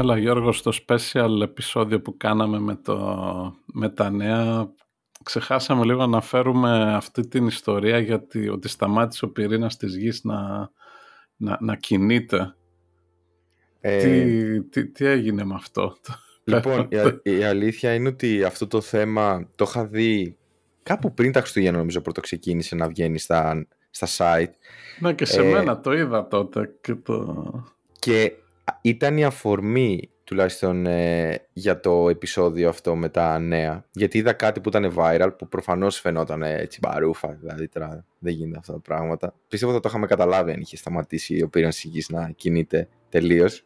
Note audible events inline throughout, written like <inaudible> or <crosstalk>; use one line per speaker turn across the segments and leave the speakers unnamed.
Έλα Γιώργο, στο special επεισόδιο που κάναμε με, το, με τα νέα ξεχάσαμε λίγο να φέρουμε αυτή την ιστορία γιατί ότι σταμάτησε ο πυρήνας της γης να, να, να κινείται. Ε, τι, τι, τι, έγινε με αυτό.
Λοιπόν, η, η, αλήθεια είναι ότι αυτό το θέμα το είχα δει κάπου πριν τα Χριστούγεννα νομίζω πρώτο ξεκίνησε να βγαίνει στα, στα site.
Ναι και σε ε, μένα το είδα τότε. Και, το...
και ήταν η αφορμή τουλάχιστον ε, για το επεισόδιο αυτό με τα νέα. Γιατί είδα κάτι που ήταν viral, που προφανώς φαινόταν έτσι μπαρούφα, δηλαδή τώρα δεν γίνεται αυτά τα πράγματα. Πιστεύω ότι το είχαμε καταλάβει αν είχε σταματήσει ο πύραν γης να κινείται τελείως.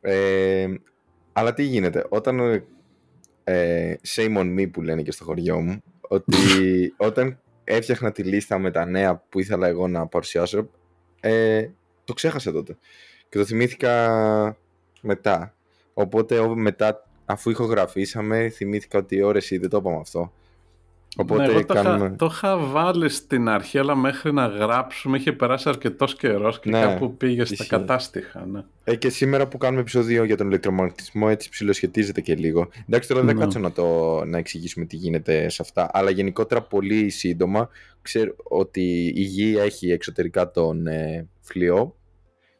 Ε, αλλά τι γίνεται, όταν ε, shame on me που λένε και στο χωριό μου, ότι <laughs> όταν έφτιαχνα τη λίστα με τα νέα που ήθελα εγώ να παρουσιάσω, ε, το ξέχασα τότε. Και το θυμήθηκα μετά. Οπότε μετά, αφού ηχογραφήσαμε, θυμήθηκα ότι ώρες δεν το είπαμε αυτό.
Οπότε ναι, εγώ το, είχα, το είχα βάλει στην αρχή, αλλά μέχρι να γράψουμε είχε περάσει αρκετός καιρός και ναι, κάπου πήγε στα κατάστοιχα. Ναι.
Ε, και σήμερα που κάνουμε επεισόδιο για τον ηλεκτρομαγνητισμό, έτσι ψηλοσχετίζεται και λίγο. Εντάξει, τώρα δεν ναι. κάτσω να, το, να εξηγήσουμε τι γίνεται σε αυτά, αλλά γενικότερα πολύ σύντομα ξέρω ότι η γη έχει εξωτερικά τον ε, φλοιό,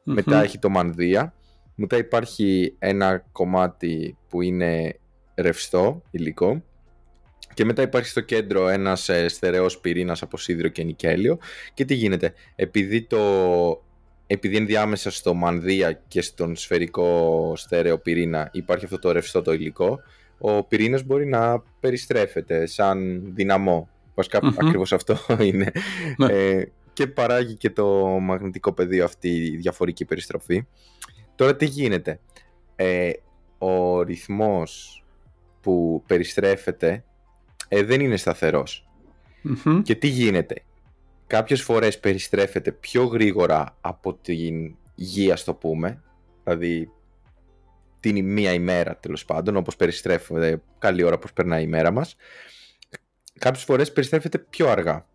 μετά έχει το μανδύα μετά υπάρχει ένα κομμάτι που είναι ρευστό υλικό και μετά υπάρχει στο κέντρο ένας ε, στερεός πυρήνας από σίδηρο και νικέλιο και τι γίνεται, επειδή, το, επειδή ενδιάμεσα στο μανδύα και στον σφαιρικό στέρεο πυρήνα υπάρχει αυτό το ρευστό το υλικό ο πυρήνας μπορεί να περιστρέφεται σαν δυναμό βασικά mm ακριβώς αυτό <laughs> είναι ναι. ε, και παράγει και το μαγνητικό πεδίο αυτή η διαφορική περιστροφή Τώρα τι γίνεται. Ε, ο ρυθμός που περιστρέφεται ε, δεν είναι Και τι γίνεται; Κάποιες φορές περιστρέφεται πιο γρήγορα από την γη, ας το πούμε. Δηλαδή την μία ημέρα τέλος πάντων, όπως περιστρέφεται καλή ώρα πως περνάει η μέρα μας. Κάποιες φορές περιστρέφεται πιο αργα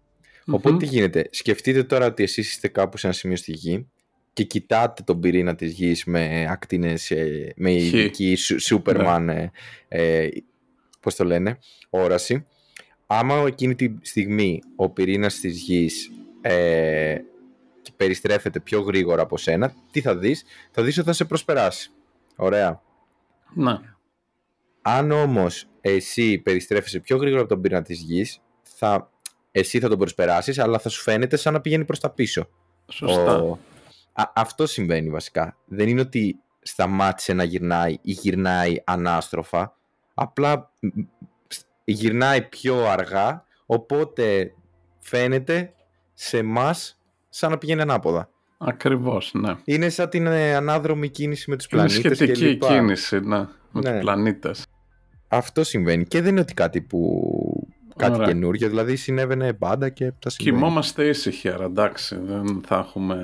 Οπότε τι γίνεται; Σκεφτείτε τώρα ότι εσείς είστε κάπου σε ένα σημείο στη γη και κοιτάτε τον πυρήνα της γης με ακτίνες, ε, με ειδική Σούπερμαν, ναι. ε, πώς το λένε, όραση. Άμα εκείνη τη στιγμή ο πυρήνας της γης ε, περιστρέφεται πιο γρήγορα από σένα, τι θα δεις, θα δεις ότι θα σε προσπεράσει. Ωραία.
Να.
Αν όμως εσύ περιστρέφεσαι πιο γρήγορα από τον πυρήνα της γης, θα, εσύ θα τον προσπεράσεις, αλλά θα σου φαίνεται σαν να πηγαίνει προς τα πίσω.
Σωστά
αυτό συμβαίνει βασικά. Δεν είναι ότι σταμάτησε να γυρνάει ή γυρνάει ανάστροφα. Απλά γυρνάει πιο αργά, οπότε φαίνεται σε εμά σαν να πηγαίνει ανάποδα.
Ακριβώς, ναι.
Είναι σαν την ε, ανάδρομη κίνηση με τους πλανήτες
Είναι σχετική κίνηση, ναι, με ναι. τους πλανήτες.
Αυτό συμβαίνει και δεν είναι ότι κάτι που κάτι Ωραία. καινούργιο, δηλαδή συνέβαινε πάντα και τα συμβαίνει.
Κοιμόμαστε ήσυχοι, άρα εντάξει, δεν θα έχουμε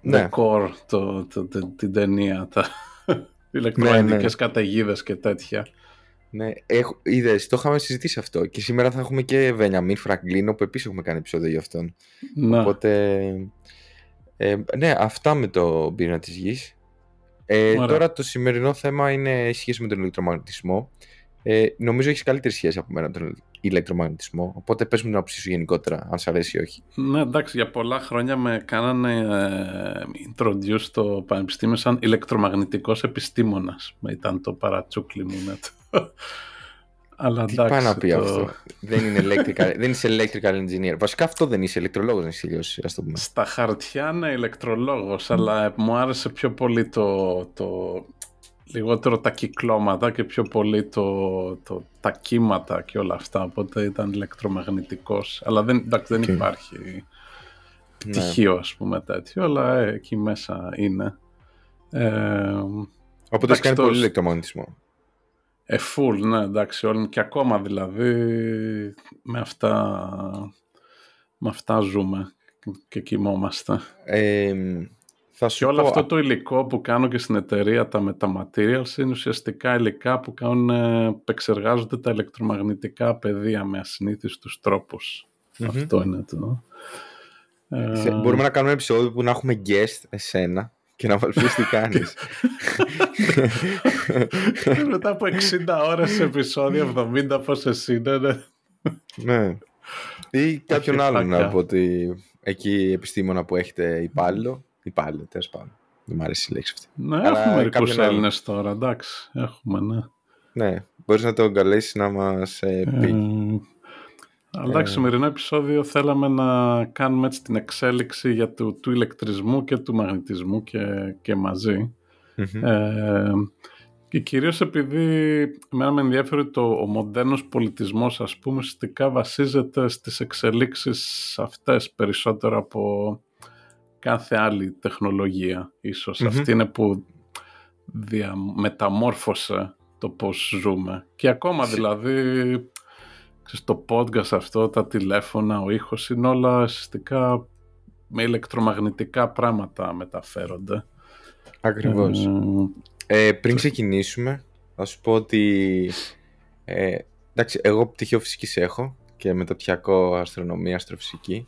ναι. το, το, το, την ταινία, τα ηλεκτρονικές ναι, ναι. καταιγίδες και τέτοια.
Ναι, έχω, είδες, το είχαμε συζητήσει αυτό και σήμερα θα έχουμε και Βενιαμίν Φραγκλίνο που επίσης έχουμε κάνει επεισόδιο για αυτόν. Ναι. Οπότε, ε, ναι, αυτά με το πυρήνα της γης. Ε, τώρα το σημερινό θέμα είναι σχέση με τον ηλεκτρομαγνητισμό. Ε, νομίζω έχεις καλύτερη σχέση από μένα τον ηλεκτρομαγνητισμό. Οπότε πες μου την άποψή σου γενικότερα, αν σ' αρέσει ή όχι.
Ναι, εντάξει, για πολλά χρόνια με κάνανε ε, introduce στο πανεπιστήμιο σαν ηλεκτρομαγνητικός επιστήμονας. Ήταν το παρατσούκλι μου. Ναι. <laughs>
Αλλά Τι πάει να πει αυτό. δεν, είναι electrical, δεν είσαι electrical engineer. Βασικά αυτό δεν είσαι ηλεκτρολόγος, να είσαι ας το πούμε.
Στα χαρτιά είναι ηλεκτρολόγος, αλλά μου άρεσε πιο πολύ το, το λιγότερο τα κυκλώματα και πιο πολύ το, το, τα κύματα και όλα αυτά, οπότε ήταν ηλεκτρομαγνητικός. Αλλά δεν, εντάξει, δεν υπάρχει ναι. τυχείο, ας πούμε, τέτοιο, αλλά ε, εκεί μέσα είναι.
Ε, οπότε έχει κάνει πολύ ηλεκτρομαγνητισμό.
Ε, full, ναι, εντάξει, όλοι, και ακόμα δηλαδή με αυτά, με αυτά ζούμε και κοιμόμαστε.
Ε, Θα σου
Και όλο
πω,
αυτό το υλικό που κάνω και στην εταιρεία, τα metamaterials, είναι ουσιαστικά υλικά που κάνουν, ε, επεξεργάζονται τα ηλεκτρομαγνητικά πεδία με ασυνήθιστους τρόπους.
Μμμ.
Αυτό είναι το. Ε,
θε- μπορούμε να κάνουμε ένα επεισόδιο που να έχουμε guest εσένα και να μας πεις τι κάνεις. <laughs>
Μετά από 60 ώρες σε επεισόδιο, 70 πόσες είναι. ναι.
ναι. Ή κάποιον
Όχι,
άλλον
πλάκα.
από ότι εκεί επιστήμονα που έχετε υπάλληλο. Υπάλληλο, τέλος πάντων. Δεν μου αρέσει η λέξη αυτή.
Ναι,
Αλλά
έχουμε μερικούς
κάποιον άλλον.
Έλληνες τώρα, εντάξει. Έχουμε, ναι.
Ναι, μπορείς να τον καλέσεις να μας ε, πει.
Ε, αλλά στο σημερινό επεισόδιο θέλαμε να κάνουμε έτσι την εξέλιξη για του, του ηλεκτρισμού και του μαγνητισμού και, και μαζί.
Μμμ.
Ε, και κυρίως επειδή εμένα με ενδιαφέρει το, ο μοντέρνος πολιτισμός ας πούμε ουσιαστικά βασίζεται στις εξελίξεις αυτές περισσότερο από κάθε άλλη τεχνολογία ίσως.
Μμμ.
Αυτή είναι που δια, μεταμόρφωσε το πώς ζούμε. Και ακόμα
Συ-
δηλαδή ξέρεις, το podcast αυτό, τα τηλέφωνα, ο ήχος είναι όλα ουσιαστικά με ηλεκτρομαγνητικά πράγματα μεταφέρονται.
Ακριβώς.
Ε,
Ε, πριν ξεκινήσουμε, θα σου πω ότι. Ε, εντάξει, εγώ πτυχίο φυσικής έχω και μεταπτυχιακό αστρονομία, αστροφυσική.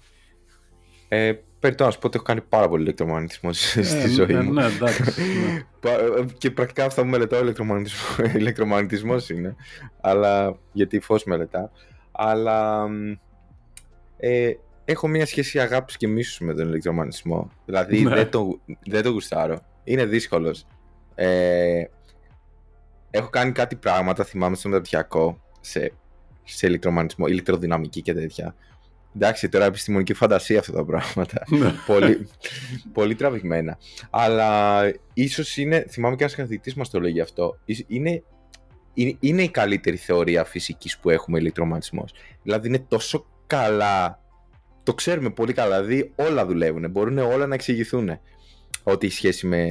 Ε, Περιττό να σου πω ότι έχω κάνει πάρα πολύ ηλεκτρομαγνητισμό στη
ε,
ζωή
ναι,
μου.
Ναι, εντάξει. ναι. <laughs>
Πα- ε, Και πρακτικά αυτά που μελετάω ηλεκτρομαγνητισμό, <laughs> ηλεκτρομαγνητισμός είναι. Αλλά γιατί φως μελετά. Αλλά μ, ε, έχω μια σχέση αγάπης και μίσους με τον ηλεκτρομαγνητισμό. Δηλαδή
Ναι.
δεν, το, δεν το γουστάρω. Είναι δύσκολος. Ε, έχω κάνει κάτι πράγματα, θυμάμαι στο μεταπτυχιακό, σε, σε ηλεκτρομαγνητισμό, ηλεκτροδυναμική και τέτοια. Εντάξει, τώρα επιστημονική φαντασία αυτά τα πράγματα
Ναι.
πολύ, πολύ τραβηγμένα. Αλλά ίσως είναι, θυμάμαι και ένας καθηγητής μας το λέγει αυτό, ίσ- είναι, είναι, είναι η καλύτερη θεωρία φυσικής που έχουμε ηλεκτρομαγνητισμός. Δηλαδή είναι τόσο καλά, το ξέρουμε πολύ καλά, δηλαδή όλα δουλεύουν, μπορούν όλα να εξηγηθούν ό,τι έχει σχέση με,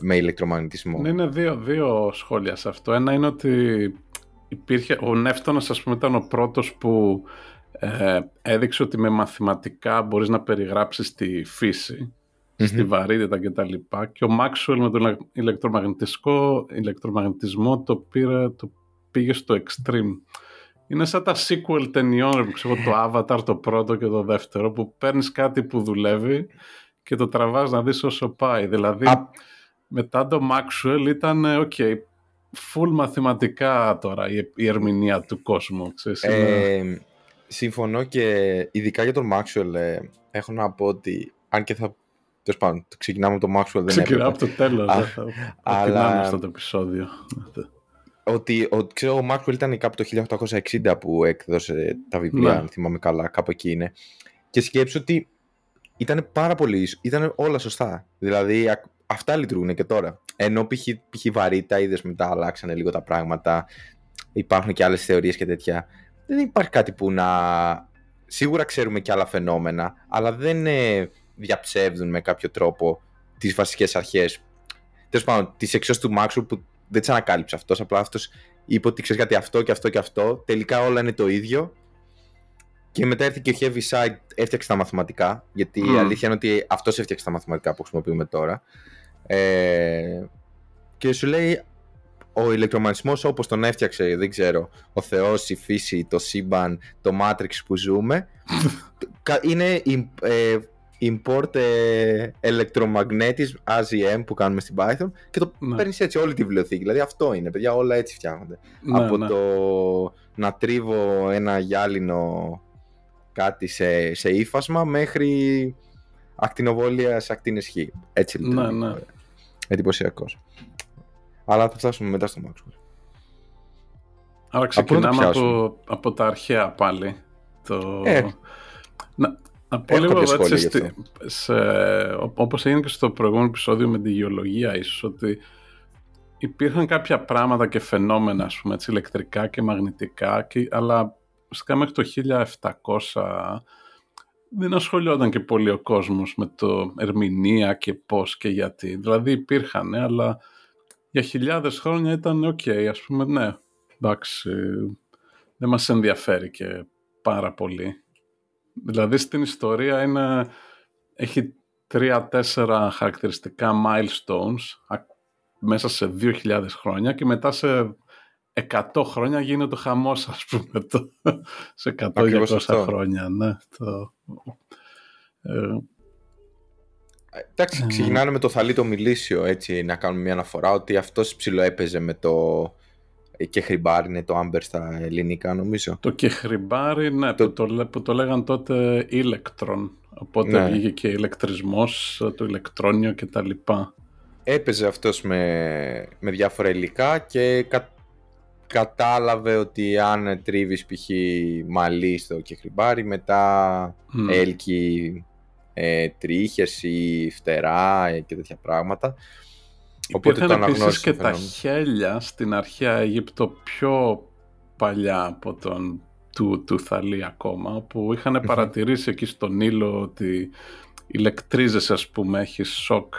με ηλεκτρομαγνητισμό.
Ναι, είναι δύο, δύο σχόλια σε αυτό. Ένα είναι ότι υπήρχε, ο Νεύτωνας ας πούμε ήταν ο πρώτος που ε, έδειξε ότι με μαθηματικά μπορείς να περιγράψεις τη φύση, στη
Μμμ.
βαρύτητα και τα λοιπά. Και ο Μάξουελ με τον ηλεκτρομαγνητισμό, ηλεκτρομαγνητισμό το, πήρε, το πήγε στο extreme. Είναι σαν τα sequel ταινιών, ρε, που ξέρω, το Avatar το πρώτο και το δεύτερο, που παίρνεις κάτι που δουλεύει και το τραβάς να δεις όσο πάει. Δηλαδή,
Α,
μετά το Maxwell ήταν, ε, OK, full μαθηματικά τώρα η, η ερμηνεία του κόσμου. Ξέρεις, είναι-
Ε, συμφωνώ και ειδικά για τον Maxwell ε, έχω να πω ότι αν και θα τέλος πάντων, το ξεκινάμε από τον Maxwell δεν
Ξεκινάω
έπρεπε.
από το τέλος.
Α,
δεν θα,
αλλά-
αλλά... αυτό το επεισόδιο.
ότι ο, ξέρω, ο Maxwell ήταν κάπου το 1860 που έκδοσε τα βιβλία,
Ναι.
αν θυμάμαι καλά, κάπου εκεί είναι. Και σκέψω ότι ήταν πάρα πολύ, ήταν όλα σωστά. Δηλαδή α- αυτά λειτουργούν και τώρα. Ενώ π.χ. π.χ. βαρύτητα, είδες μετά αλλάξανε λίγο τα πράγματα, υπάρχουν και άλλες θεωρίες και τέτοια. Δεν υπάρχει κάτι που να... Σίγουρα ξέρουμε και άλλα φαινόμενα, αλλά δεν ε, διαψεύδουν με κάποιο τρόπο τις βασικές αρχές. Τέλος πάντων, τις εξώσεις του Maxwell που δεν τις ανακάλυψε αυτός, απλά αυτός είπε ότι ξέρεις κάτι αυτό και αυτό και αυτό. Τελικά όλα είναι το ίδιο. Και μετά έρθει και ο Heavy Side, έφτιαξε τα μαθηματικά. Γιατί η
Μμμ.
αλήθεια είναι ότι αυτός έφτιαξε τα μαθηματικά που χρησιμοποιούμε τώρα. Ε, και σου λέει ο ηλεκτρομαγνητισμός όπως τον έφτιαξε, δεν ξέρω, ο Θεός, η φύση, το σύμπαν, το Matrix που ζούμε, κα- είναι im- ε, import ε, electromagnetism ASM που κάνουμε στην Python και το
Ναι.
παίρνεις έτσι όλη τη βιβλιοθήκη. Δηλαδή αυτό είναι, παιδιά, όλα έτσι φτιάχνονται.
Ναι,
από
ναι.
το να τρίβω ένα γυάλινο κάτι σε, σε ύφασμα μέχρι ακτινοβολία σε ακτίνες χ. Έτσι
Ναι,
λειτουργεί.
ναι.
Εντυπωσιακός. Αλλά θα φτάσουμε μετά στο Maxwell.
Άρα
πού να το
ξεκινάμε
πιάσουμε;
από, από τα αρχαία πάλι. Το...
Ε,
να, να πω
έχω
λίγο
κάποια σχόλια
έτσι,
γι'
στη, σε, ό- όπως έγινε και στο προηγούμενο επεισόδιο με τη γεωλογία ίσως, ότι υπήρχαν κάποια πράγματα και φαινόμενα, ας πούμε, έτσι, ηλεκτρικά και μαγνητικά, και, αλλά ουσιαστικά μέχρι το 1700 δεν ασχολιόταν και πολύ ο κόσμος με το ερμηνεία και πώς και γιατί. Δηλαδή υπήρχαν, αλλά για χιλιάδες χρόνια ήταν οκ, ας πούμε, ναι, εντάξει, δεν μας ενδιαφέρει και πάρα πολύ. Δηλαδή στην ιστορία είναι, έχει τρία-τέσσερα χαρακτηριστικά milestones μέσα σε 2.000 χρόνια και μετά σε 100 χρόνια γίνεται το χαμός ας πούμε το, σε 100-200 χρόνια ναι, το,
ε, Εντάξει, ε, ξεκινάνε με το θαλίτο μιλήσιο έτσι να κάνουμε μια αναφορά ότι αυτός ψιλοέπαιζε με το και χρυμπάρι είναι το Άμπερ στα ελληνικά νομίζω.
Το και χρυμπάρι, ναι, το... Που, το, που το λέγαν τότε ηλεκτρον. Οπότε ναι. βγήκε και ηλεκτρισμός, το ηλεκτρόνιο και τα λοιπά.
Έπαιζε αυτός με, με διάφορα υλικά και κατάλαβε ότι αν τρίβεις π.χ. μαλλί στο και χρυμπάρι μετά mm. έλκει ε, τρίχες ή φτερά και τέτοια πράγματα.
Οπότε Υπήρχαν επίσης και τα χέλια στην αρχαία Αίγυπτο πιο παλιά από τον του, του Θαλή ακόμα που είχαν παρατηρήσει εκεί στον ήλιο ότι ηλεκτρίζεσαι ας πούμε, έχεις σοκ.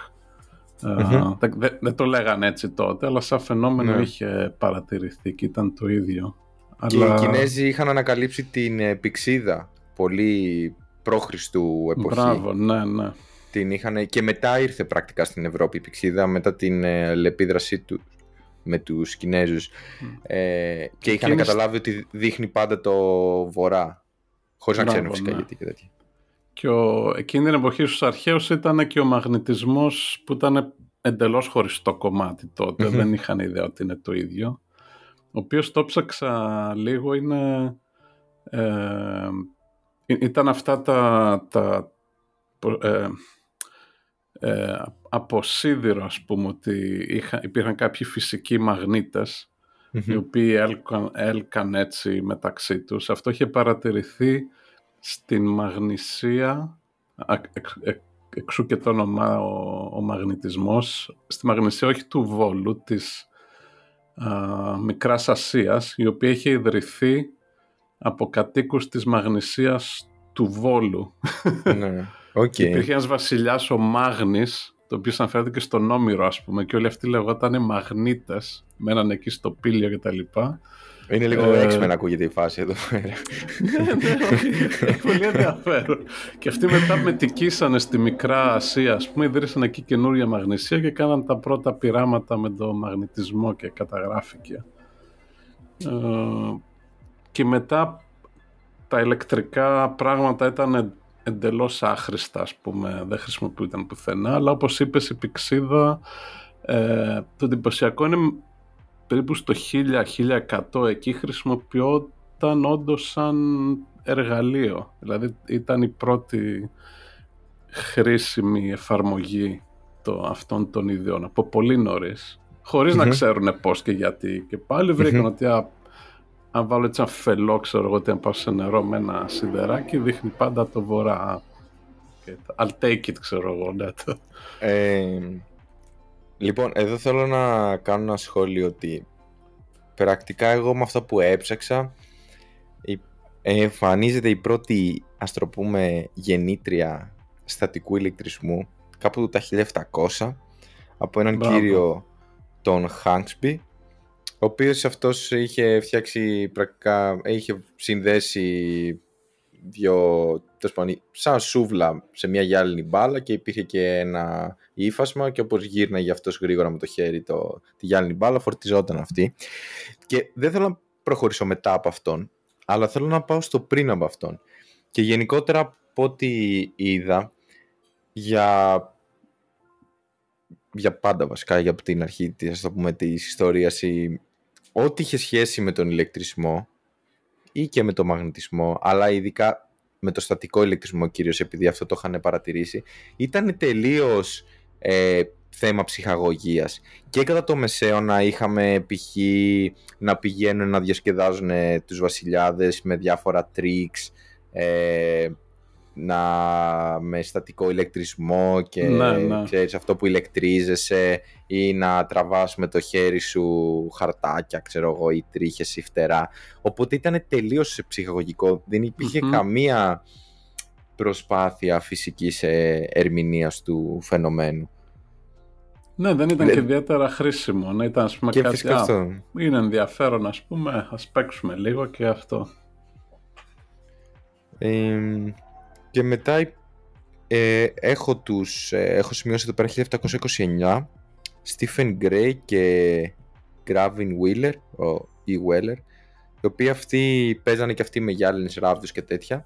Δεν, το λέγανε έτσι τότε αλλά σαν φαινόμενο ναι. είχε παρατηρηθεί και ήταν το ίδιο.
Και αλλά... οι Κινέζοι είχαν ανακαλύψει την ε, πηξίδα πολύ προ-Χριστού εποχή.
Μπράβο, ναι, ναι.
Την είχαν, και μετά ήρθε πρακτικά στην Ευρώπη η πηξίδα μετά την ε, λεπίδρασή του με τους Κινέζους. Ε, και, είχαν καταλάβει ότι δείχνει πάντα το βορρά. Χωρίς να ξέρουν φυσικά ναι. γιατί και τέτοια.
Και ο, εκείνη την εποχή στους αρχαίους ήταν και ο μαγνητισμός που ήταν εντελώς χωριστό κομμάτι δεν είχαν ιδέα ότι είναι το ίδιο. Ο οποίος το ψάξα λίγο είναι ε, ήταν αυτά τα, τα ε, ε, από σίδηρο ας πούμε ότι είχα, υπήρχαν κάποιοι φυσικοί οι οποίοι έλκαν, έλκαν έτσι μεταξύ τους. Αυτό είχε παρατηρηθεί στην μαγνησία, εξού και το όνομα ο, ο μαγνητισμός, στη μαγνησία όχι του Βόλου, της α, Μικράς Ασίας, η οποία είχε ιδρυθεί από κατοίκους της μαγνησίας του Βόλου.
Ναι. Okay.
Υπήρχε ένας βασιλιάς ο Μάγνης, το οποίο αναφέρεται και στον Όμηρο, ας πούμε, και όλοι αυτοί λεγόταν μαγνήτες, μέναν εκεί στο πύλιο κτλ.
Είναι λίγο ε... έξι να ακούγεται η φάση εδώ πέρα.
ναι, ναι, έχει πολύ ενδιαφέρον. και αυτοί μετά μετικήσανε στη Μικρά Ασία, ας πούμε, ιδρύσαν εκεί καινούρια μαγνησία και κάναν τα πρώτα πειράματα με το μαγνητισμό και καταγράφηκε. Ε, και μετά τα ηλεκτρικά πράγματα ήταν εντελώς άχρηστα, ας πούμε, δεν χρησιμοποιούνταν πουθενά, αλλά όπως είπες η πηξίδα, ε, το εντυπωσιακό είναι περίπου στο 1000-1100 εκεί χρησιμοποιόταν όντως σαν εργαλείο. Δηλαδή ήταν η πρώτη χρήσιμη εφαρμογή το, αυτών των ιδιών από πολύ νωρίς. να ξέρουν πώς και γιατί. Και πάλι βρήκαν ότι αν βάλω έτσι ένα φελό, ξέρω εγώ, ότι αν πάω σε νερό με ένα σιδεράκι, δείχνει πάντα το βορρά. I'll take it, ξέρω εγώ, ναι.
Ε, λοιπόν, εδώ θέλω να κάνω ένα σχόλιο ότι πρακτικά εγώ με αυτό που έψαξα εμφανίζεται η πρώτη, ας το πούμε, γεννήτρια στατικού ηλεκτρισμού κάπου τα 1700 από έναν κύριο τον Χάνξπι ο οποίος αυτός είχε φτιάξει πρακτικά, είχε συνδέσει δύο, σαν σούβλα σε μια γυάλινη μπάλα και υπήρχε και ένα ύφασμα και όπως γύρναγε αυτός γρήγορα με το χέρι το, τη γυάλινη μπάλα φορτιζόταν αυτή. Και δεν θέλω να προχωρήσω μετά από αυτόν, αλλά θέλω να πάω στο πριν από αυτόν. Και γενικότερα από ό,τι είδα για για πάντα βασικά για από την αρχή της, ας πούμε, της ιστορίας η ό,τι είχε σχέση με τον ηλεκτρισμό ή και με τον μαγνητισμό, αλλά ειδικά με το στατικό ηλεκτρισμό κυρίως, επειδή αυτό το είχαν παρατηρήσει, ήταν τελείως ε, θέμα ψυχαγωγίας. Και κατά το Μεσαίωνα είχαμε π.χ. να πηγαίνουν να διασκεδάζουν τους βασιλιάδες με διάφορα τρίξ, ε, να, με στατικό ηλεκτρισμό και ναι, ναι. Ξέρεις, αυτό που ηλεκτρίζεσαι ή να τραβάς με το χέρι σου χαρτάκια ξέρω εγώ ή τρίχες ή φτερά οπότε ήταν τελείως ψυχαγωγικό δεν υπηρχε καμία προσπάθεια φυσικής ε, ερμηνείας του φαινομένου
ναι, δεν ήταν και ιδιαίτερα χρήσιμο. Να ήταν, ας πούμε, και κάτι, αυτό. είναι ενδιαφέρον, ας πούμε, ας παίξουμε λίγο και αυτό.
Ε, και μετά Ε, έχω, τους, ε, έχω σημειώσει εδώ πέρα 1729 Stephen Gray και Gravin Wheeler ο, ή Weller οι οποίοι αυτοί παίζανε και αυτοί με γυάλινες ράβδους και τέτοια.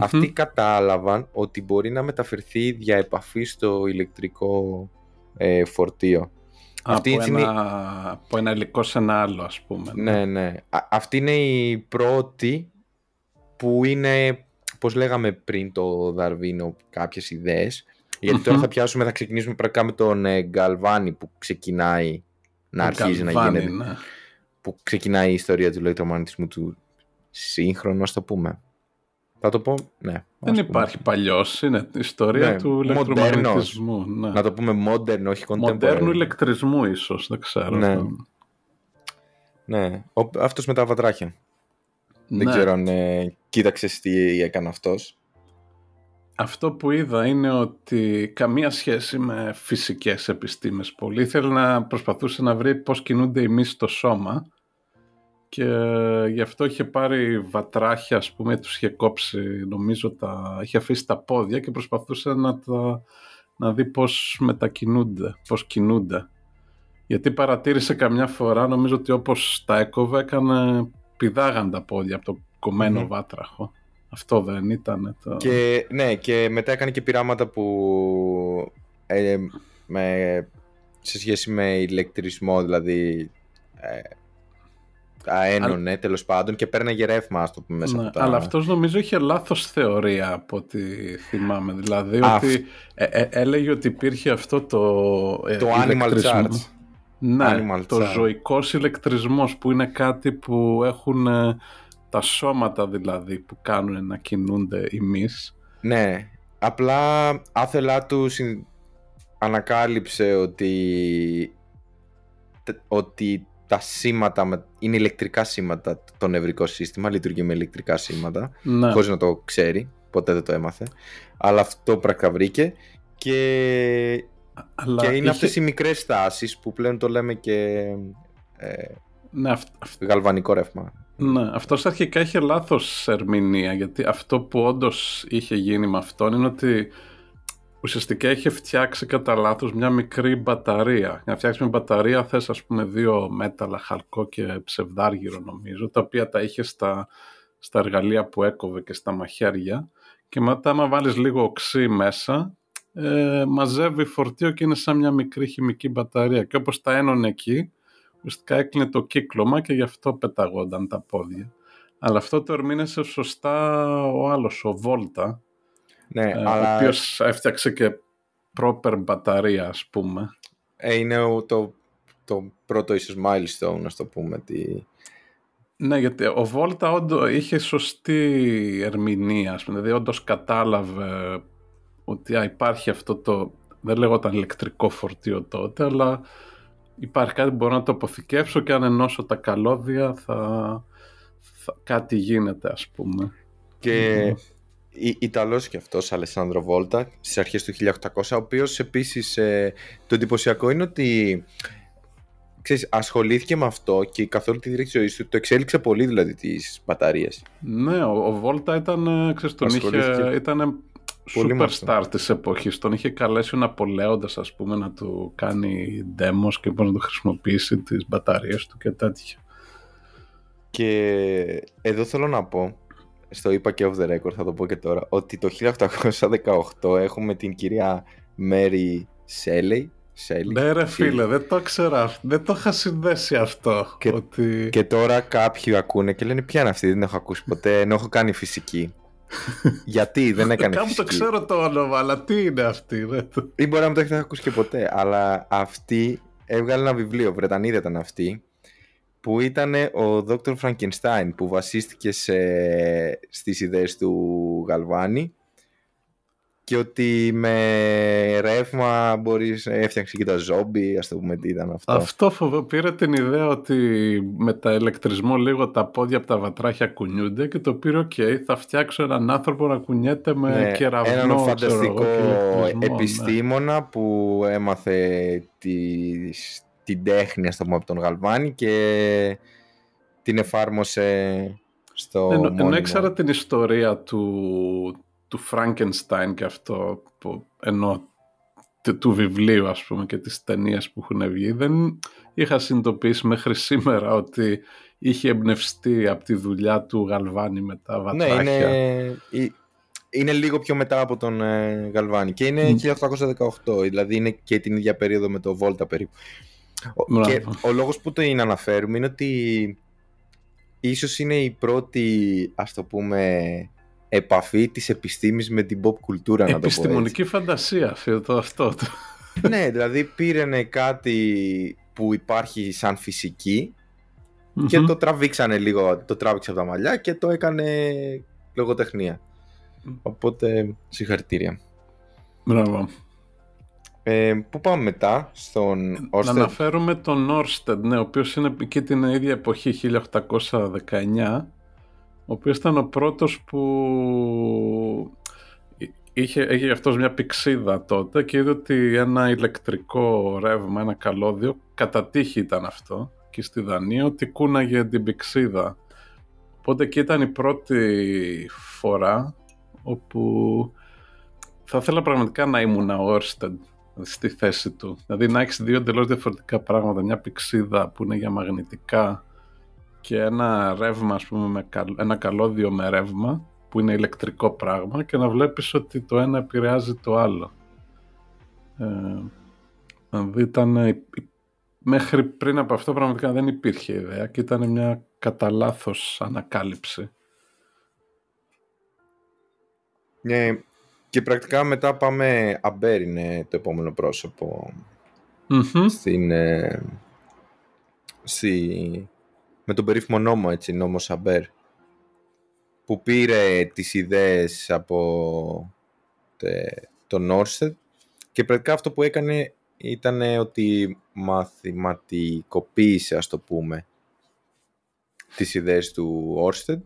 Αυτοί κατάλαβαν ότι μπορεί να μεταφερθεί δια επαφή στο ηλεκτρικό ε, φορτίο.
Αυτή από, είναι... ένα, από ένα υλικό σε ένα άλλο ας πούμε
ναι. Ναι αυτή είναι η πρώτη που είναι πώς λέγαμε πριν το Δαρβίνο κάποιες ιδέες γιατί τώρα θα πιάσουμε, θα ξεκινήσουμε πρακτικά με τον ε, Γκαλβάνη που ξεκινάει να αρχίζει να γίνεται. Ναι. Που ξεκινάει η ιστορία του ηλεκτρομαγνητισμού του σύγχρονου, ας το πούμε. Θα το πω, ναι.
Δεν υπάρχει παλιός. Είναι η ιστορία ναι, του ηλεκτρομαγνητισμού. Ναι.
Να το πούμε modern, όχι contemporary.
Μοντέρνου ηλεκτρισμού, ίσως. Δεν ξέρω.
Ναι. Ναι. Αυτός με τα βατράχια. Δεν ναι. ξέρω αν ε, κοίταξες τι έκανε αυτός.
Αυτό που είδα είναι ότι καμία σχέση με φυσικές επιστήμες πολύ. Ήθελε να προσπαθούσε να βρει πώς κινούνται οι μυς στο σώμα και γι' αυτό είχε πάρει βατράχια, ας πούμε, τους είχε κόψει, νομίζω, τα, είχε αφήσει τα πόδια και προσπαθούσε να, τα, να δει πώς μετακινούνται, πώς κινούνται. Γιατί παρατήρησε καμιά φορά, νομίζω ότι όπως τα έκοβε, έκανε, πηδάγαν τα πόδια από το κομμένο βάτραχο. Αυτό δεν ήταν το...
Και, ναι, και μετά έκανε και πειράματα που ε, με, σε σχέση με ηλεκτρισμό, δηλαδή ε, αένωνε Α... τέλος πάντων και παίρνε ρεύμα, ας το πούμε, μέσα ναι, από τα...
Αλλά αυτός νομίζω είχε λάθος θεωρία από ό,τι θυμάμαι. Δηλαδή ότι ε, ε, έλεγε ότι υπήρχε αυτό το...
Ε, το animal charge.
Ναι, animal το charge. ζωικός ηλεκτρισμός που είναι κάτι που έχουν τα σώματα δηλαδή που κάνουν να κινούνται οι μυς.
Ναι, απλά άθελά του ανακάλυψε ότι, ότι τα σήματα είναι ηλεκτρικά σήματα το νευρικό σύστημα, λειτουργεί με ηλεκτρικά σήματα, ναι. χωρίς να το ξέρει, ποτέ δεν το έμαθε. Αλλά αυτό πρακτικά βρήκε και, Αλλά και είναι είχε... αυτές οι μικρές στάσεις που πλέον το λέμε και ε, ναι, γαλβανικό ρεύμα.
Ναι, αυτός αρχικά είχε λάθος ερμηνεία, γιατί αυτό που όντως είχε γίνει με αυτόν είναι ότι ουσιαστικά είχε φτιάξει κατά λάθος μια μικρή μπαταρία. Για να φτιάξει μια μπαταρία θες ας πούμε δύο μέταλλα, χαλκό και ψευδάργυρο νομίζω, τα οποία τα είχε στα, στα εργαλεία που έκοβε και στα μαχαίρια και μετά άμα βάλεις λίγο οξύ μέσα ε, μαζεύει φορτίο και είναι σαν μια μικρή χημική μπαταρία και όπως τα ένωνε εκεί ουσιαστικά έκλεινε το κύκλωμα και γι' αυτό πεταγόνταν τα πόδια. Αλλά αυτό το ερμήνεσε σωστά ο άλλος, ο Βόλτα,
ναι, ε, αλλά...
ο οποίος έφτιαξε και proper μπαταρία, ας πούμε.
Ε, είναι το, το πρώτο ίσως milestone, να το πούμε. Τι...
Ναι, γιατί ο Βόλτα όντω είχε σωστή ερμηνεία, ας πούμε. Δηλαδή όντως κατάλαβε ότι α, υπάρχει αυτό το, δεν λέγονταν ηλεκτρικό φορτίο τότε, αλλά υπάρχει κάτι που μπορώ να το αποθηκεύσω και αν ενώσω τα καλώδια θα, κάτι γίνεται ας πούμε.
Και mm. Ιταλός και αυτός Αλεσάνδρο Βόλτα στις αρχές του 1800 ο οποίος επίσης ε, το εντυπωσιακό είναι ότι ξέρεις, ασχολήθηκε με αυτό και καθ' όλη τη διάρκεια της του το εξέλιξε πολύ δηλαδή τις μπαταρίες.
Ναι, ο, ο Βόλτα ήταν, ε, ξέρεις, τον είχε, ήταν superstar της εποχής. Τον είχε καλέσει ο Ναπολέοντας, ας πούμε, να του κάνει demos και πώς να το χρησιμοποιήσει τις μπαταρίες του και τέτοια.
Και εδώ θέλω να πω, στο είπα και off the record, θα το πω και τώρα, ότι το 1818 έχουμε την κυρία Mary Shelley.
Shelley. Ναι ρε φίλε, δεν το ξέρα, δεν το είχα συνδέσει αυτό.
Και, ότι... και τώρα κάποιοι ακούνε και λένε ποια είναι αυτή, δεν έχω ακούσει ποτέ, ενώ έχω κάνει φυσική. Γιατί δεν έκανε
Κάπου το ξέρω το όνομα, αλλά τι είναι αυτή. Ρε.
Ή μπορεί να μην το έχετε ακούσει και ποτέ. Αλλά αυτή έβγαλε ένα βιβλίο, Βρετανίδα ήταν αυτή, που ήταν ο Dr. Frankenstein, που βασίστηκε σε, στις ιδέες του Γαλβάνη και ότι με ρεύμα μπορείς να έφτιαξε και τα ζόμπι, ας το πούμε τι ήταν αυτό.
Αυτό φοβό, πήρε την ιδέα ότι με τα ηλεκτρισμό λίγο τα πόδια από τα βατράχια κουνιούνται και το πήρε οκ, θα φτιάξω έναν άνθρωπο να κουνιέται με ναι, κεραυνό.
Έναν φανταστικό ναι. επιστήμονα που έμαθε τη, την τέχνη ας το πούμε, από τον Γαλβάνη και την εφάρμοσε στο ναι,
Ενώ ήξερα την ιστορία του, του Frankenstein και αυτό, που, ενώ του βιβλίου ας πούμε και τις ταινίες που έχουν βγει δεν είχα συνειδητοποιήσει μέχρι σήμερα ότι είχε εμπνευστεί από τη δουλειά του Γαλβάνη με τα βατράχια.
Ναι, είναι, είναι λίγο πιο μετά από τον ε, Γαλβάνη και είναι 1818, δηλαδή είναι και την ίδια περίοδο με το Βόλτα περίπου. Και ο λόγος που το είναι αναφέρουμε είναι ότι ίσως είναι η πρώτη, ας το πούμε, επαφή της επιστήμης με την pop κουλτούρα, να το πω
Επιστημονική φαντασία, αυτό. αυτό. <laughs>
ναι, δηλαδή πήρανε κάτι που υπάρχει σαν φυσικη και το τραβήξανε λίγο, το τράβηξε από τα μαλλιά και το έκανε λογοτεχνία. Οπότε, συγχαρητήρια.
Μπράβο.
Ε, πού πάμε μετά, στον
Όρστεντ. Να αναφέρουμε τον Όρστεντ, ναι, ο οποίος είναι και την ίδια εποχή, 1819, ο οποίος ήταν ο πρώτος που είχε, είχε αυτός μια πηξίδα τότε και είδε ότι ένα ηλεκτρικό ρεύμα, ένα καλώδιο, κατά τύχη ήταν αυτό και στη Δανία, ότι κούναγε την πηξίδα. Οπότε και ήταν η πρώτη φορά όπου θα ήθελα πραγματικά να ήμουν ο Όρστεντ στη θέση του. Δηλαδή να έχεις δύο εντελώς διαφορετικά πράγματα. Μια πηξίδα που είναι για μαγνητικά και ένα ρεύμα, ας πούμε, με, ένα καλώδιο με ρεύμα που είναι ηλεκτρικό πράγμα και να βλέπεις ότι το ένα επηρεάζει το άλλο. Ε, δηλαδή ήταν, μέχρι πριν από αυτό πραγματικά δεν υπήρχε ιδέα και ήταν μια κατά λάθος ανακάλυψη.
Ναι, και πρακτικά μετά πάμε, Αμπέρ είναι το επόμενο πρόσωπο στην, ε, στη, με τον περίφημο νόμο, έτσι, νόμο Αμπέρ, που πήρε τις ιδέες από τε, τον Όρστετ και πρακτικά αυτό που έκανε ήταν ότι μαθηματικοποίησε, ας το πούμε, τις ιδέες του Όρστετ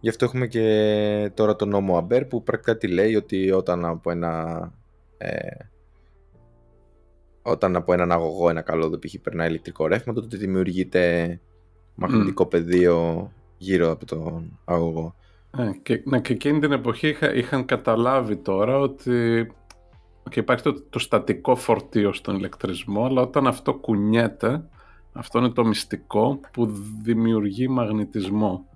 Γι' αυτό έχουμε και τώρα τον νόμο Αμπέρ που πρακτικά τι λέει ότι όταν από ένα ε, όταν από έναν αγωγό ένα καλώδιο π.χ. περνάει ηλεκτρικό ρεύμα τότε δημιουργείται μαγνητικό πεδίο γύρω από τον αγωγό.
Ε, και, ναι, και εκείνη την εποχή είχα, είχαν καταλάβει τώρα ότι και υπάρχει το, το στατικό φορτίο στον ηλεκτρισμό αλλά όταν αυτό κουνιέται αυτό είναι το μυστικό που δημιουργεί μαγνητισμό.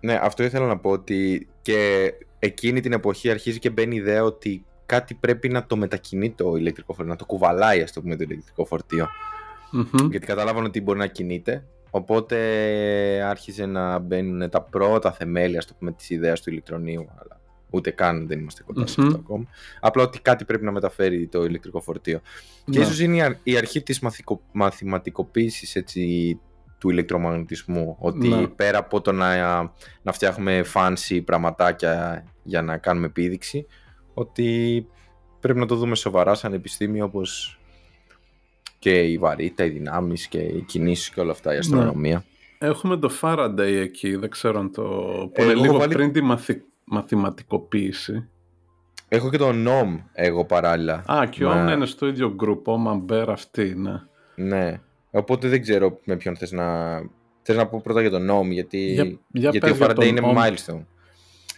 Ναι, αυτό ήθελα να πω ότι και εκείνη την εποχή αρχίζει και μπαίνει η ιδέα ότι κάτι πρέπει να το μετακινεί το ηλεκτρικό φορτίο, να το κουβαλάει, ας το πούμε, το ηλεκτρικό Γιατί καταλάβανε ότι μπορεί να κινείται. Οπότε άρχισε να μπαίνουν τα πρώτα θεμέλια, ας το πούμε, της ιδέας του ηλεκτρονίου. Αλλά ούτε καν δεν είμαστε κοντά σε αυτό ακόμα. Απλά ότι κάτι πρέπει να μεταφέρει το ηλεκτρικό φορτίο. Και ναι. ίσως είναι η αρχή της μαθηματικοποίησης του ηλεκτρομαγνητισμού. Ότι ναι. πέρα από το να, να φτιάχνουμε fancy πραγματάκια για να κάνουμε επίδειξη, ότι πρέπει να το δούμε σοβαρά σαν επιστήμη όπως και η βαρύτητα, οι δυνάμεις και οι κινήσεις και όλα αυτά, η ναι. αστρονομία.
Έχουμε το Faraday εκεί, δεν ξέρω αν το... που είναι λίγο πριν τη μαθηματικοποίηση.
Έχω και το NOM εγώ παράλληλα.
Α, και ο είναι στο ίδιο group, ο Μαμπέρ αυτή, ναι.
Ναι. Οπότε δεν ξέρω με ποιον θες να... Θες να πω πρώτα για τον Νόμ, γιατί, γιατί ο Faraday είναι milestone.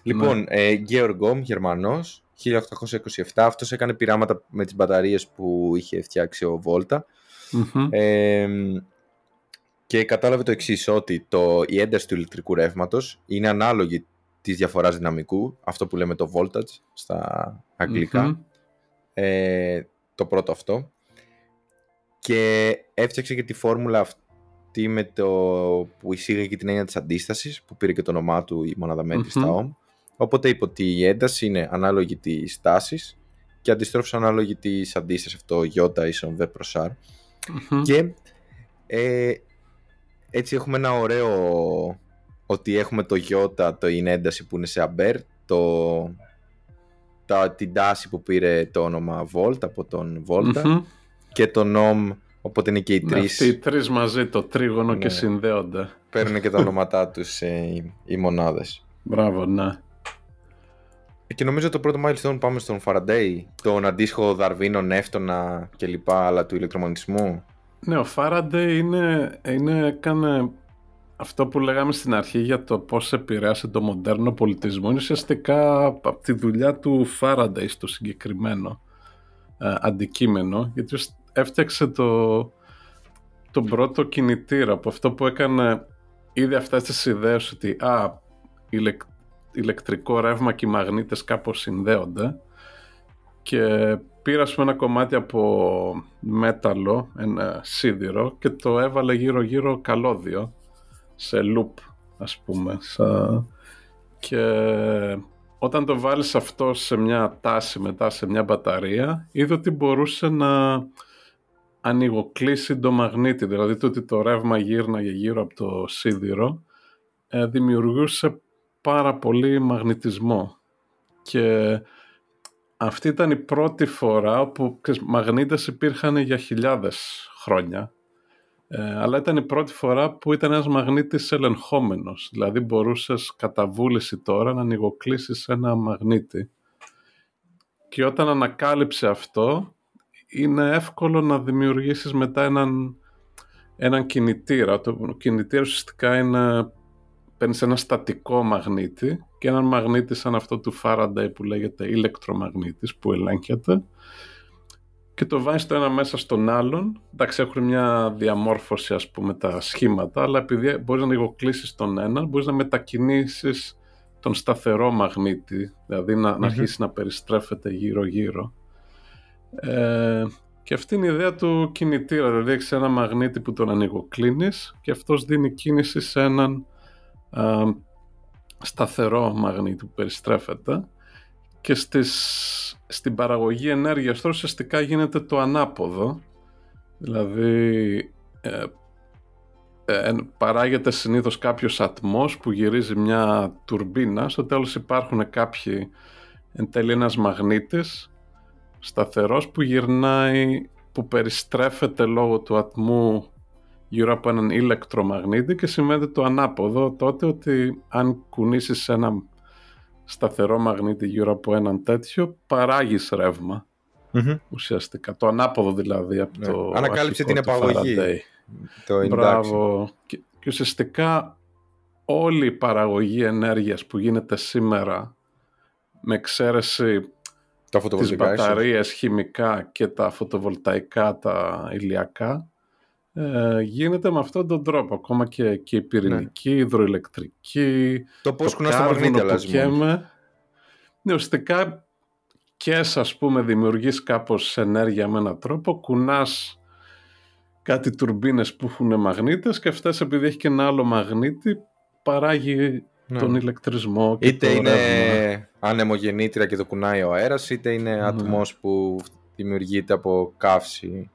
Λοιπόν, ναι. ε, Georg Ohm, Γερμανός, 1827, αυτός έκανε πειράματα με τις μπαταρίες που είχε φτιάξει ο Volta. Ε, και κατάλαβε το εξής ότι το, η ένταση του ηλεκτρικού ρεύματος είναι ανάλογη της διαφοράς δυναμικού, αυτό που λέμε το voltage στα αγγλικα ε, το πρώτο αυτό. Και έφτιαξε και τη φόρμουλα αυτή με το που εισήγαγε και την έννοια της αντίστασης που πήρε και το όνομά του η μονάδα μέτρης στα ohm. Οπότε είπε ότι η ένταση είναι ανάλογη της τάσης και αντιστρόφως ανάλογη της αντίστασης αυτό γιώτα ίσον v προς r. Και ε, έτσι έχουμε ένα ωραίο ότι έχουμε το γιώτα, το είναι ένταση που είναι σε αμπέρ, το, τα, την τάση που πήρε το όνομα volt από τον Volta και το νόμ, οπότε είναι και οι τρεις.
Αυτοί οι τρεις μαζί, το τρίγωνο και ναι. συνδέονται.
Παίρνουν και τα <laughs> ονόματά τους ε, οι, οι μονάδες.
Μπράβο, ναι.
Και νομίζω το πρώτο milestone πάμε στον Faraday, τον αντίστοιχο Δαρβίνο, Νεύτωνα κλπ. αλλά του ηλεκτρομαγνητισμού.
Ναι, ο Faraday είναι, είναι, έκανε αυτό που λέγαμε στην αρχή για το πώς επηρέασε το μοντέρνο πολιτισμό είναι ουσιαστικά από τη δουλειά του Faraday στο συγκεκριμένο ε, αντικείμενο γιατί έφτιαξε το, τον πρώτο κινητήρα από αυτό που έκανε ήδη αυτές τις ιδέες ότι α, ηλεκτρικό ρεύμα και οι μαγνήτες κάπως συνδέονται. Και πήρα ένα κομμάτι από μέταλλο, ένα σίδηρο και το έβαλε γύρω γύρω καλώδιο σε loop ας πούμε και όταν το βάλεις αυτό σε μια τάση μετά σε μια μπαταρία είδε ότι μπορούσε να ανοιγοκλείσει το μαγνήτη. Δηλαδή το ότι το ρεύμα γύρναγε γύρω από το σίδηρο ε, δημιουργούσε πάρα πολύ μαγνητισμό και αυτή ήταν η πρώτη φορά που μαγνήτες υπήρχαν για χιλιάδες χρόνια ε, αλλά ήταν η πρώτη φορά που ήταν ένας μαγνήτης ελεγχόμενος. Δηλαδή μπορούσες κατά βούληση τώρα να ανοιγοκλείσεις ένα μαγνήτη. Και όταν ανακάλυψε αυτό, είναι εύκολο να δημιουργήσεις μετά έναν, έναν κινητήρα. Το κινητήρα ουσιαστικά είναι, παίρνεις ένα στατικό μαγνήτη και έναν μαγνήτη σαν αυτό του Faraday που λέγεται ηλεκτρομαγνήτης που ελέγχεται και το βάζεις το ένα μέσα στον άλλον. Εντάξει, έχουν μια διαμόρφωση ας πούμε τα σχήματα, αλλά επειδή μπορείς να κλείσεις τον ένα, μπορείς να μετακινήσεις τον σταθερό μαγνήτη, δηλαδή να, να αρχίσει να περιστρέφεται γύρω-γύρω. Ε, και αυτή είναι η ιδέα του κινητήρα, δηλαδή έχεις ένα μαγνήτη που τον ανοιγοκλίνεις και αυτός δίνει κίνηση σε έναν σταθερό μαγνήτη που περιστρέφεται και στις, στην παραγωγή ενέργειας τώρα ουσιαστικά γίνεται το ανάποδο. Δηλαδή ε, ε, παράγεται συνήθως κάποιος ατμός που γυρίζει μια τουρμπίνα. Στο τέλος υπάρχουν κάποιοι εν τέλει ένας μαγνήτης σταθερός που γυρνάει που περιστρέφεται λόγω του ατμού γύρω από έναν ηλεκτρομαγνήτη και σημαίνει το ανάποδο τότε ότι αν κουνήσεις ένα σταθερό μαγνήτη γύρω από έναν τέτοιο, παράγεις ουσιαστικά. Το ανάποδο δηλαδή από ναι. το
Ανακάλυψε την επαγωγή.
Το Μπράβο. Και, και ουσιαστικά όλη η παραγωγή ενέργειας που γίνεται σήμερα με εξαίρεση τις μπαταρίες χημικά και τα φωτοβολταϊκά, τα ηλιακά ε, γίνεται με αυτόν τον τρόπο. Ακόμα και, και η πυρηνική, ναι. η υδροηλεκτρική.
Το πώς κουνάς το μαγνήτη αλλάζει.
Ναι, ουσιαστικά και ας πούμε δημιουργείς κάπως ενέργεια με έναν τρόπο, κουνάς κάτι τουρμπίνες που έχουν μαγνήτες και αυτές επειδή έχει και ένα άλλο μαγνήτη παράγει ναι. τον ηλεκτρισμό και
είτε είναι ανεμογεννήτρια και το κουνάει ο αέρας είτε είναι ναι. ατμός που δημιουργείται από καύση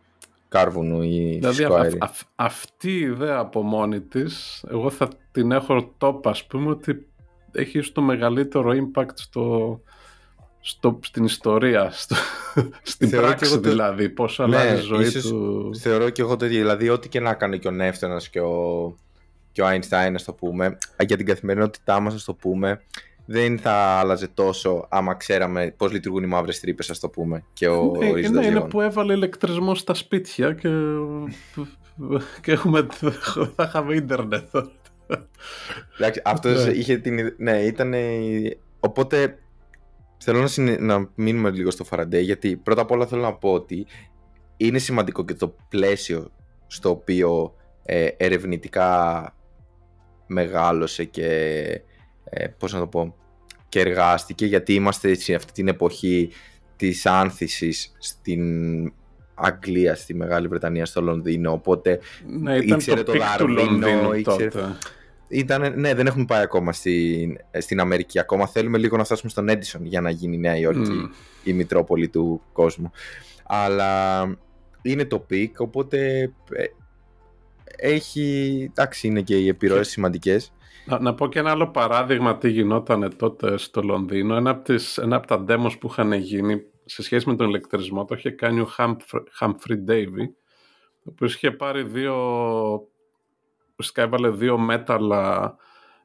κάρβουνου ή δηλαδή, α,
αυτή η ιδέα από μόνη της, εγώ θα την έχω τόπα, ας πούμε, ότι έχει το μεγαλύτερο impact στο, στο, στην ιστορία, στο, <laughs> στην θεωρώ πράξη το... δηλαδή, πόσο ναι, αλλάζει η ζωή ίσως, του.
Θεωρώ και εγώ το ίδιο, δηλαδή ό,τι και να κάνει και ο Νεύτωνας και ο, και ο Einstein, ας το πούμε, για την καθημερινότητά μας, ας το πούμε, δεν θα άλλαζε τόσο άμα ξέραμε πώς λειτουργούν οι μαύρες τρύπες, ας το πούμε. Και ο
ναι, ναι, είναι που έβαλε ηλεκτρισμός στα σπίτια και, και έχουμε, θα είχαμε ίντερνετ.
Εντάξει, αυτός ναι. είχε την. Ναι, ήταν. Οπότε θέλω να, συνε... να μείνουμε λίγο στο Φαραντέ, γιατί πρώτα απ' όλα θέλω να πω ότι είναι σημαντικό και το πλαίσιο στο οποίο ε, ερευνητικά μεγάλωσε και ε, πώς να το πω, και εργάστηκε γιατί είμαστε σε αυτή την εποχή της άνθησης στην Αγγλία, στη Μεγάλη Βρετανία, στο Λονδίνο, οπότε
ναι, ήταν ήξερε το, το Λονδίνο, ήξερε...
Ήταν, ναι, δεν έχουμε πάει ακόμα στην, στην Αμερική. Ακόμα θέλουμε λίγο να φτάσουμε στον Έντισον για να γίνει η Νέα Υόρκη η Μητρόπολη του κόσμου. Αλλά είναι το peak, οπότε ε, έχει, εντάξει, είναι και οι επιρροές σημαντικές.
Να, να πω και ένα άλλο παράδειγμα τι γινόταν τότε στο Λονδίνο. Ένα από, τις, ένα από τα demos που είχαν γίνει σε σχέση με τον ηλεκτρισμό το είχε κάνει ο Humphrey Davy ο οποίος είχε πάρει δύο ουσιαστικά έβαλε δύο μέταλλα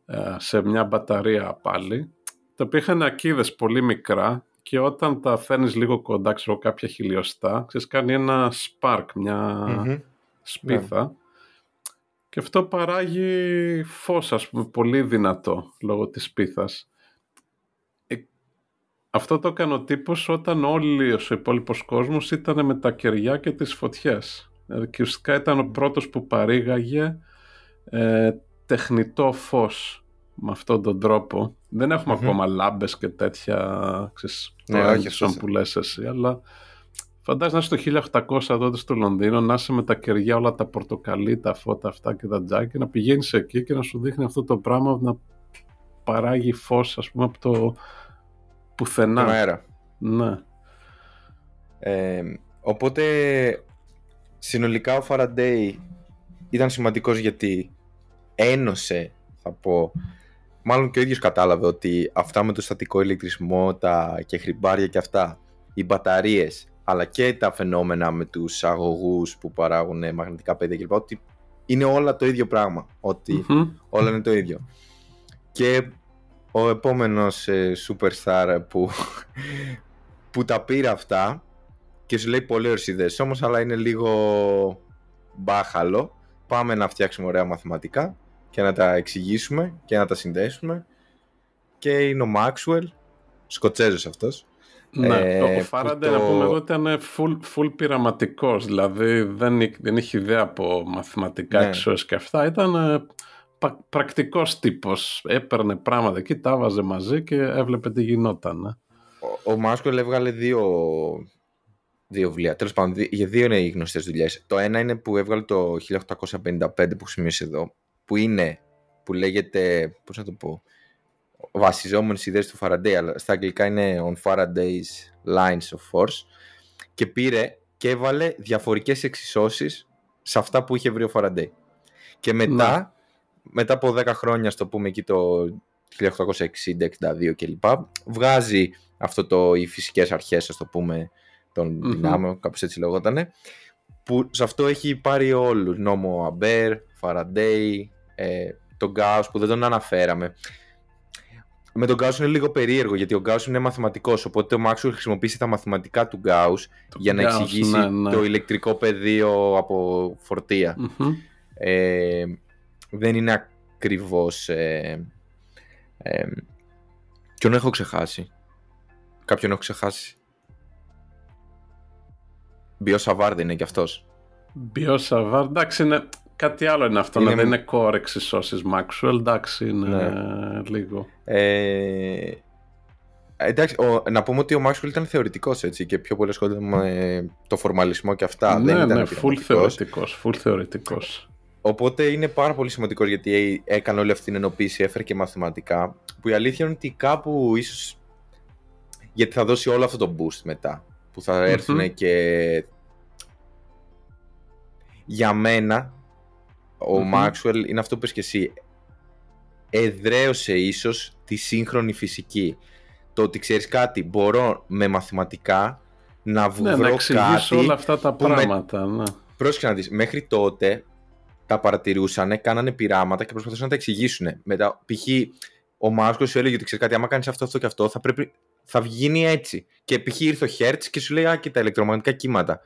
ε, σε μια μπαταρία πάλι τα οποία είχαν ακίδες πολύ μικρά και όταν τα φέρνεις λίγο κοντά, ξέρω κάποια χιλιοστά, ξέρεις κάνει ένα spark, μια σπιθα Και αυτό παράγει φως, ας πούμε, πολύ δυνατό, λόγω της πίθας. Ε, αυτό το έκανε ο τύπος όταν όλοι ο υπόλοιπος κόσμος ήταν με τα κεριά και τις φωτιές. Δηλαδή, και ουσιαστικά ήταν ο πρώτος που παρήγαγε ε, τεχνητό φως με αυτόν τον τρόπο. Δεν εχουμε ακόμα λάμπες και τέτοια, ξέρεις, ναι, όχι, που λες εσύ, αλλά φαντάζεσαι να είσαι το 1800 τότε στο Λονδίνο, να είσαι με τα κεριά όλα τα πορτοκαλί, τα φώτα αυτά και τα τζάκι, να πηγαίνεις εκεί και να σου δείχνει αυτό το πράγμα να παράγει φως, ας πούμε, από το πουθενά.
αέρα.
Ναι.
Ε, οπότε, συνολικά ο Faraday ήταν σημαντικός γιατί ένωσε, θα πω, μάλλον και ο ίδιος κατάλαβε ότι αυτά με το στατικό ηλεκτρισμό, τα και χρυμπάρια και αυτά, οι μπαταρίες, αλλά και τα φαινόμενα με τους αγωγούς που παράγουν μαγνητικά πέδια κλπ. Ότι είναι όλα το ίδιο πράγμα. όλα είναι το ίδιο. Και ο επόμενος ε, superstar που, που τα πήρε αυτά και σου λέει πολύ ωραίες ιδέες όμως αλλά είναι λίγο μπάχαλο πάμε να φτιάξουμε ωραία μαθηματικά και να τα εξηγήσουμε και να τα συνδέσουμε και είναι ο Maxwell, Σκοτσέζος αυτός.
Ναι, ε, ο Φάραντε το... να πούμε εδώ ήταν full, full πειραματικός, δηλαδή δεν, δεν είχε ιδέα από μαθηματικά ναι. και αυτά, ήταν ε, πρακτικός τύπος, έπαιρνε πράγματα εκεί, τα βάζε μαζί και έβλεπε τι γινόταν.
Ο, ο Maxwell έβγαλε δύο δύο βιβλία. Τέλος πάντων, για δύο είναι οι γνωστές δουλειές. Το ένα είναι που έβγαλε το 1855 που σημείωσε εδώ, που είναι, που λέγεται, πώς να το πω, βασιζόμενες ιδέες του Faraday, αλλά στα αγγλικά είναι on Faraday's Lines of Force και πήρε και έβαλε διαφορικές εξισώσεις σε αυτά που είχε βρει ο Faraday. Και μετά, ναι. μετά από 10 χρόνια, στο πούμε εκεί το 1860-62 κλπ, βγάζει αυτό το, οι φυσικές αρχές, ας το πούμε, των mm-hmm. δυνάμεων, κάπως έτσι λεγότανε, που σε αυτό έχει πάρει όλους, νόμο Αμπέρ, Φαραντέι, ε, τον Γκάους που δεν τον αναφέραμε. Με τον Γκάους είναι λίγο περίεργο γιατί ο Γκάους είναι μαθηματικός οπότε ο Μάξουελ χρησιμοποιήσει τα μαθηματικά του Γκάους για να εξηγήσει ναι, ναι. το ηλεκτρικό πεδίο από Ε, δεν είναι ακριβώς... Ε, ε, ποιον έχω ξεχάσει; Κάποιον έχω ξεχάσει. Μπιό Σαβάρ δεν είναι κι αυτός.
Μπιό Σαβάρ, εντάξει είναι Κάτι άλλο είναι αυτό, είναι... να δεν είναι core εξισώσεις Maxwell, εντάξει, είναι ναι. λίγο.
Ε, εντάξει, ο, να πούμε ότι ο Maxwell ήταν θεωρητικός έτσι και πιο πολύ ασχολείται με το φορμαλισμό και αυτά.
Ναι, δεν ήταν ναι, full θεωρητικός, full θεωρητικός.
Οπότε είναι πάρα πολύ σημαντικό γιατί έκανε όλη αυτή την ενοποίηση, έφερε και μαθηματικά. Που η αλήθεια είναι ότι κάπου ίσως. Γιατί θα δώσει όλο αυτό το boost μετά. Που θα ερθουν και. Για μένα, ο Μάξουελ είναι αυτό που είπες και εσύ. Εδραίωσε ίσως τη σύγχρονη φυσική. Το ότι ξέρεις κάτι, μπορώ με μαθηματικά να βρω
ναι, να
κάτι...
όλα αυτά τα πράγματα, με... ναι.
Πρόσεχε να δεις, μέχρι τότε τα παρατηρούσαν, κάνανε πειράματα και προσπαθούσαν να τα εξηγήσουν. Μετά, π.χ. ο Μάσκος σου έλεγε ότι ξέρεις κάτι, άμα κάνεις αυτό, αυτό και αυτό, θα, πρέπει, θα γίνει έτσι. Και π.χ. ήρθε ο Χέρτς και σου λέει, Α, και τα ηλεκτρομαγνητικά κύματα.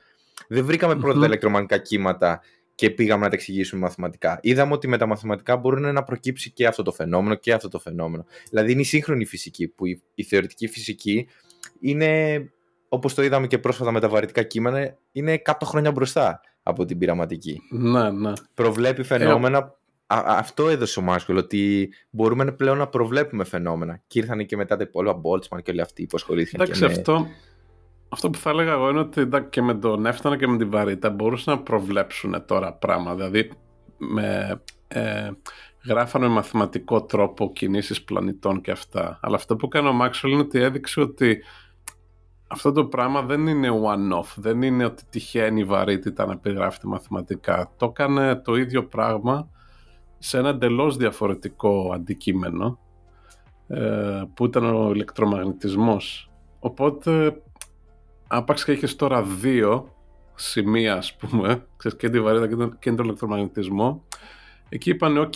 Δεν βρήκαμε πρώτα τα ηλεκτρομαγνητικά κύματα και πήγαμε να τα εξηγήσουμε μαθηματικά. Είδαμε ότι με τα μαθηματικά μπορεί να προκύψει και αυτό το φαινόμενο και αυτό το φαινόμενο. Δηλαδή είναι η σύγχρονη φυσική, που η, η θεωρητική φυσική είναι, όπως το είδαμε και πρόσφατα με τα βαρυτικά κείμενα, είναι 100 χρόνια μπροστά από την πειραματική.
Ναι, ναι.
Προβλέπει φαινόμενα. Ε, αυτό έδωσε ο Μάσκελ, ότι μπορούμε πλέον να προβλέπουμε φαινόμενα. Και ήρθαν και μετά τα υπόλοιπα Μπόλτσμαν και όλοι αυτοί που ασχολήθηκαν.
Εντάξει, και με... αυτό αυτό που θα έλεγα εγώ είναι ότι και με τον Έφτανα και με την βαρύτητα μπορούσαν να προβλέψουν τώρα πράγματα. Δηλαδή, με, ε, γράφανε με μαθηματικό τρόπο κινήσεις πλανητών και αυτά. Αλλά αυτό που έκανε ο Μάξουελ είναι ότι έδειξε ότι αυτό το πράγμα δεν είναι one-off. Δεν είναι ότι τυχαίνει η βαρύτητα να περιγράφεται μαθηματικά. Το έκανε το ίδιο πράγμα σε ένα εντελώς διαφορετικό αντικείμενο ε, που ήταν ο ηλεκτρομαγνητισμός. Οπότε άπαξ και έχεις τώρα δύο σημεία, ας πούμε, ξέρεις, και τη βαρύτητα και τον, και τον ηλεκτρομαγνητισμό, εκεί είπαν, οκ,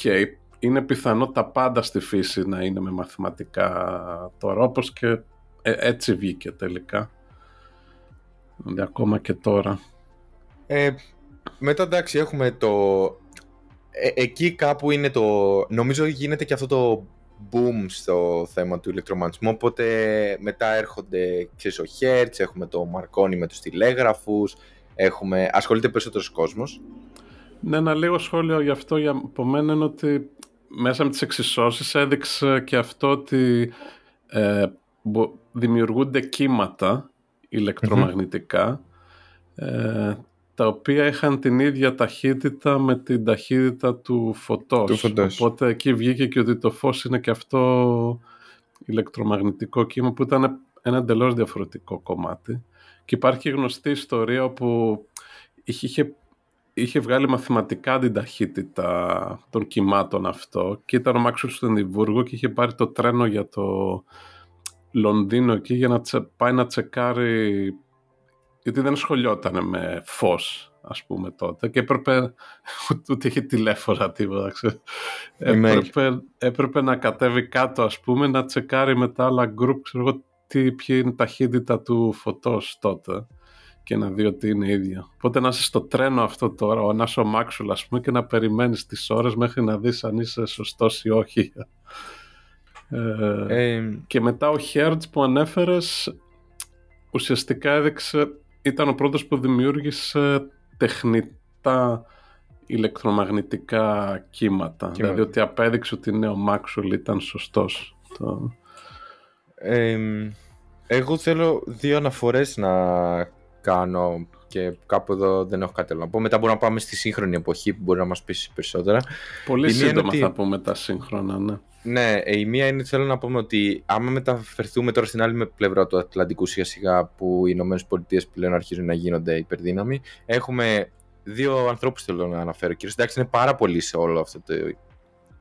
είναι πιθανό τα πάντα στη φύση να είναι με μαθηματικά τώρα, όπως και ε, έτσι βγήκε τελικά. Δηλαδή ακόμα και τώρα.
Ε, μετά εντάξει έχουμε το... ε, εκεί κάπου είναι το... Νομίζω γίνεται και αυτό το boom στο θέμα του ηλεκτρομαγνητισμού, οπότε μετά έρχονται, ξέρεις, ο Hertz, έχουμε το Marconi με τους τηλέγραφους, έχουμε... ασχολείται περισσότερος κόσμος.
Ναι, ένα λίγο σχόλιο γι' αυτό για, από μένα είναι ότι μέσα με τις εξισώσεις έδειξε και αυτό ότι ε, δημιουργούνται κύματα ε, τα οποία είχαν την ίδια ταχύτητα με την ταχύτητα του φωτός.
Του φωτός.
Οπότε εκεί βγήκε και ότι το φως είναι και αυτό ηλεκτρομαγνητικό κύμα που ήταν ένα εντελώς διαφορετικό κομμάτι. Και υπάρχει γνωστή ιστορία όπου είχε, είχε βγάλει μαθηματικά την ταχύτητα των κυμάτων αυτό και ήταν ο Μάξουλ στο Ενδιβούργο και είχε πάρει το τρένο για το Λονδίνο εκεί για να τσε, πάει να τσεκάρει γιατί δεν ασχολιόταν με φως ας πούμε τότε και έπρεπε <laughs> ούτε είχε τηλέφωνα τίποτα έπρεπε, έπρεπε να κατέβει κάτω ας πούμε να τσεκάρει με τα άλλα γκρουπ ξέρω εγώ τι, ποια είναι η ταχύτητα του φωτός τότε και να δει ότι είναι ίδιο. Οπότε να είσαι στο τρένο αυτό τώρα, να είσαι ο Μάξουλ ας πούμε και να περιμένεις τις ώρες μέχρι να δεις αν είσαι σωστός ή όχι. Ε, και μετά ο Hertz που ανέφερες ουσιαστικά έδειξε, ήταν ο πρώτος που δημιούργησε τεχνητά ηλεκτρομαγνητικά κύματα. Δηλαδή ότι απέδειξε ότι ναι, ο Μάξουλ ήταν σωστός. Το...
εγώ θέλω δύο αναφορές να κάνω και κάπου εδώ δεν έχω κάτι άλλο να πω. Μετά μπορούμε να πάμε στη σύγχρονη εποχή που μπορεί να μας πείσει περισσότερα.
Πολύ σύντομα θα πούμε τα σύγχρονα, ναι.
Ναι, ε, η μία είναι θέλω να πούμε ότι άμα μεταφερθούμε τώρα στην άλλη πλευρά του Ατλαντικού σιγά σιγά που οι Ηνωμένες Πολιτείες πλέον αρχίζουν να γίνονται υπερδύναμοι, έχουμε δύο ανθρώπους θέλω να αναφέρω. Κύριε εντάξει, είναι πάρα πολύ σε όλο αυτό το,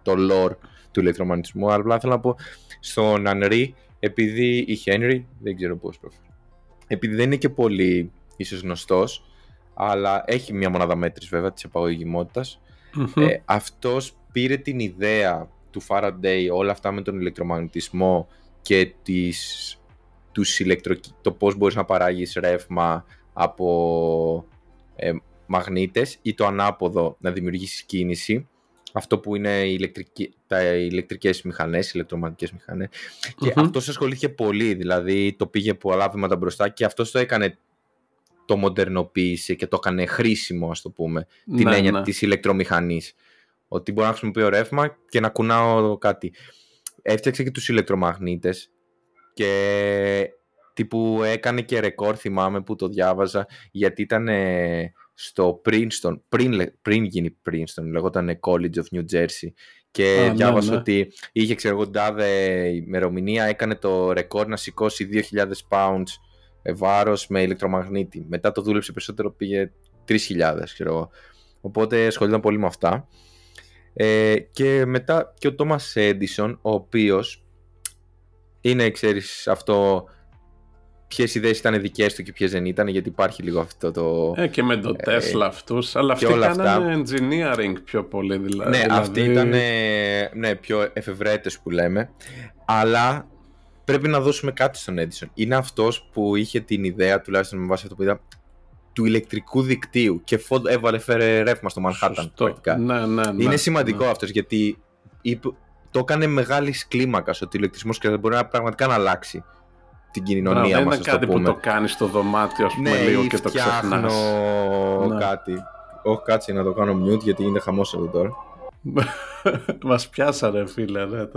το lore του ηλεκτρομαγνητισμού, αλλά απλά θέλω να πω στον Ανρί, επειδή η Henry, δεν ξέρω πώς προφέρει, επειδή δεν είναι και πολύ ίσως γνωστός, αλλά έχει μια μονάδα μέτρηση βέβαια της επαγωγημότητας. Mm-hmm. Ε, αυτός πήρε την ιδέα του Faraday, όλα αυτά με τον ηλεκτρομαγνητισμό και τις, τους ηλεκτρο... το πώς μπορείς να παράγεις ρεύμα από ε, μαγνήτες ή το ανάποδο να δημιουργήσεις κίνηση αυτό που είναι οι ηλεκτρικοί, τα ηλεκτρικές μηχανές, οι ηλεκτρομαγνητικές μηχανές mm-hmm. και αυτός ασχολήθηκε πολύ, δηλαδή το πήγε πολλά βήματα μπροστά και αυτός το έκανε το μοντερνοποίησε και το έκανε χρήσιμο ας το πούμε, την ναι, έννοια ναι. της ηλεκτρομηχανής ότι μπορώ να χρησιμοποιώ ρεύμα και να κουνάω κάτι. Έφτιαξε και τους ηλεκτρομαγνήτες και τύπου έκανε και ρεκόρ θυμάμαι που το διάβαζα γιατί ήταν στο Princeton, πριν, πριν γίνει Princeton, λεγόταν College of New Jersey και ναι, διάβασα ναι. ότι είχε ξέρω εγώ τάδε ημερομηνία έκανε το ρεκόρ να σηκώσει 2.000 pounds βάρος με ηλεκτρομαγνήτη. Μετά το δούλεψε περισσότερο, πήγε 3.000 ξέρω εγώ. Οπότε ασχολούνταν πολύ με αυτά. Ε, και μετά και ο Τόμας Έντισον, ο οποίος είναι, ξέρεις, αυτό ποιες ιδέες ήταν δικές του και ποιες δεν ήταν, γιατί υπάρχει λίγο αυτό το.
Ε, και με τον ε, Tesla αυτούς. Αλλά αυτοί κάνανε engineering πιο πολύ, δηλαδή.
Ναι,
δηλαδή...
αυτοί ήταν ναι, πιο εφευρέτες που λέμε. Αλλά πρέπει να δώσουμε κάτι στον Edison. Είναι αυτός που είχε την ιδέα, τουλάχιστον με βάση αυτό που είδα, του ηλεκτρικού δικτύου και έβαλε φέρε ρεύμα στο Manhattan.
Ναι, ναι, ναι,
Είναι σημαντικό ναι. αυτός γιατί το έκανε μεγάλης κλίμακας ότι ο ηλεκτρισμός και μπορεί να πραγματικά να αλλάξει την κοινωνία μας.
Δεν είναι κάτι που το κάνεις στο δωμάτιο, ας πούμε,
ναι,
λίγο και το ξεχνάς.
Ναι. κάτι. Όχι, κάτσε να το κάνω mute γιατί είναι χαμός εδώ τώρα. <laughs>
Μας πιάσανε, φίλε, ναι. <laughs>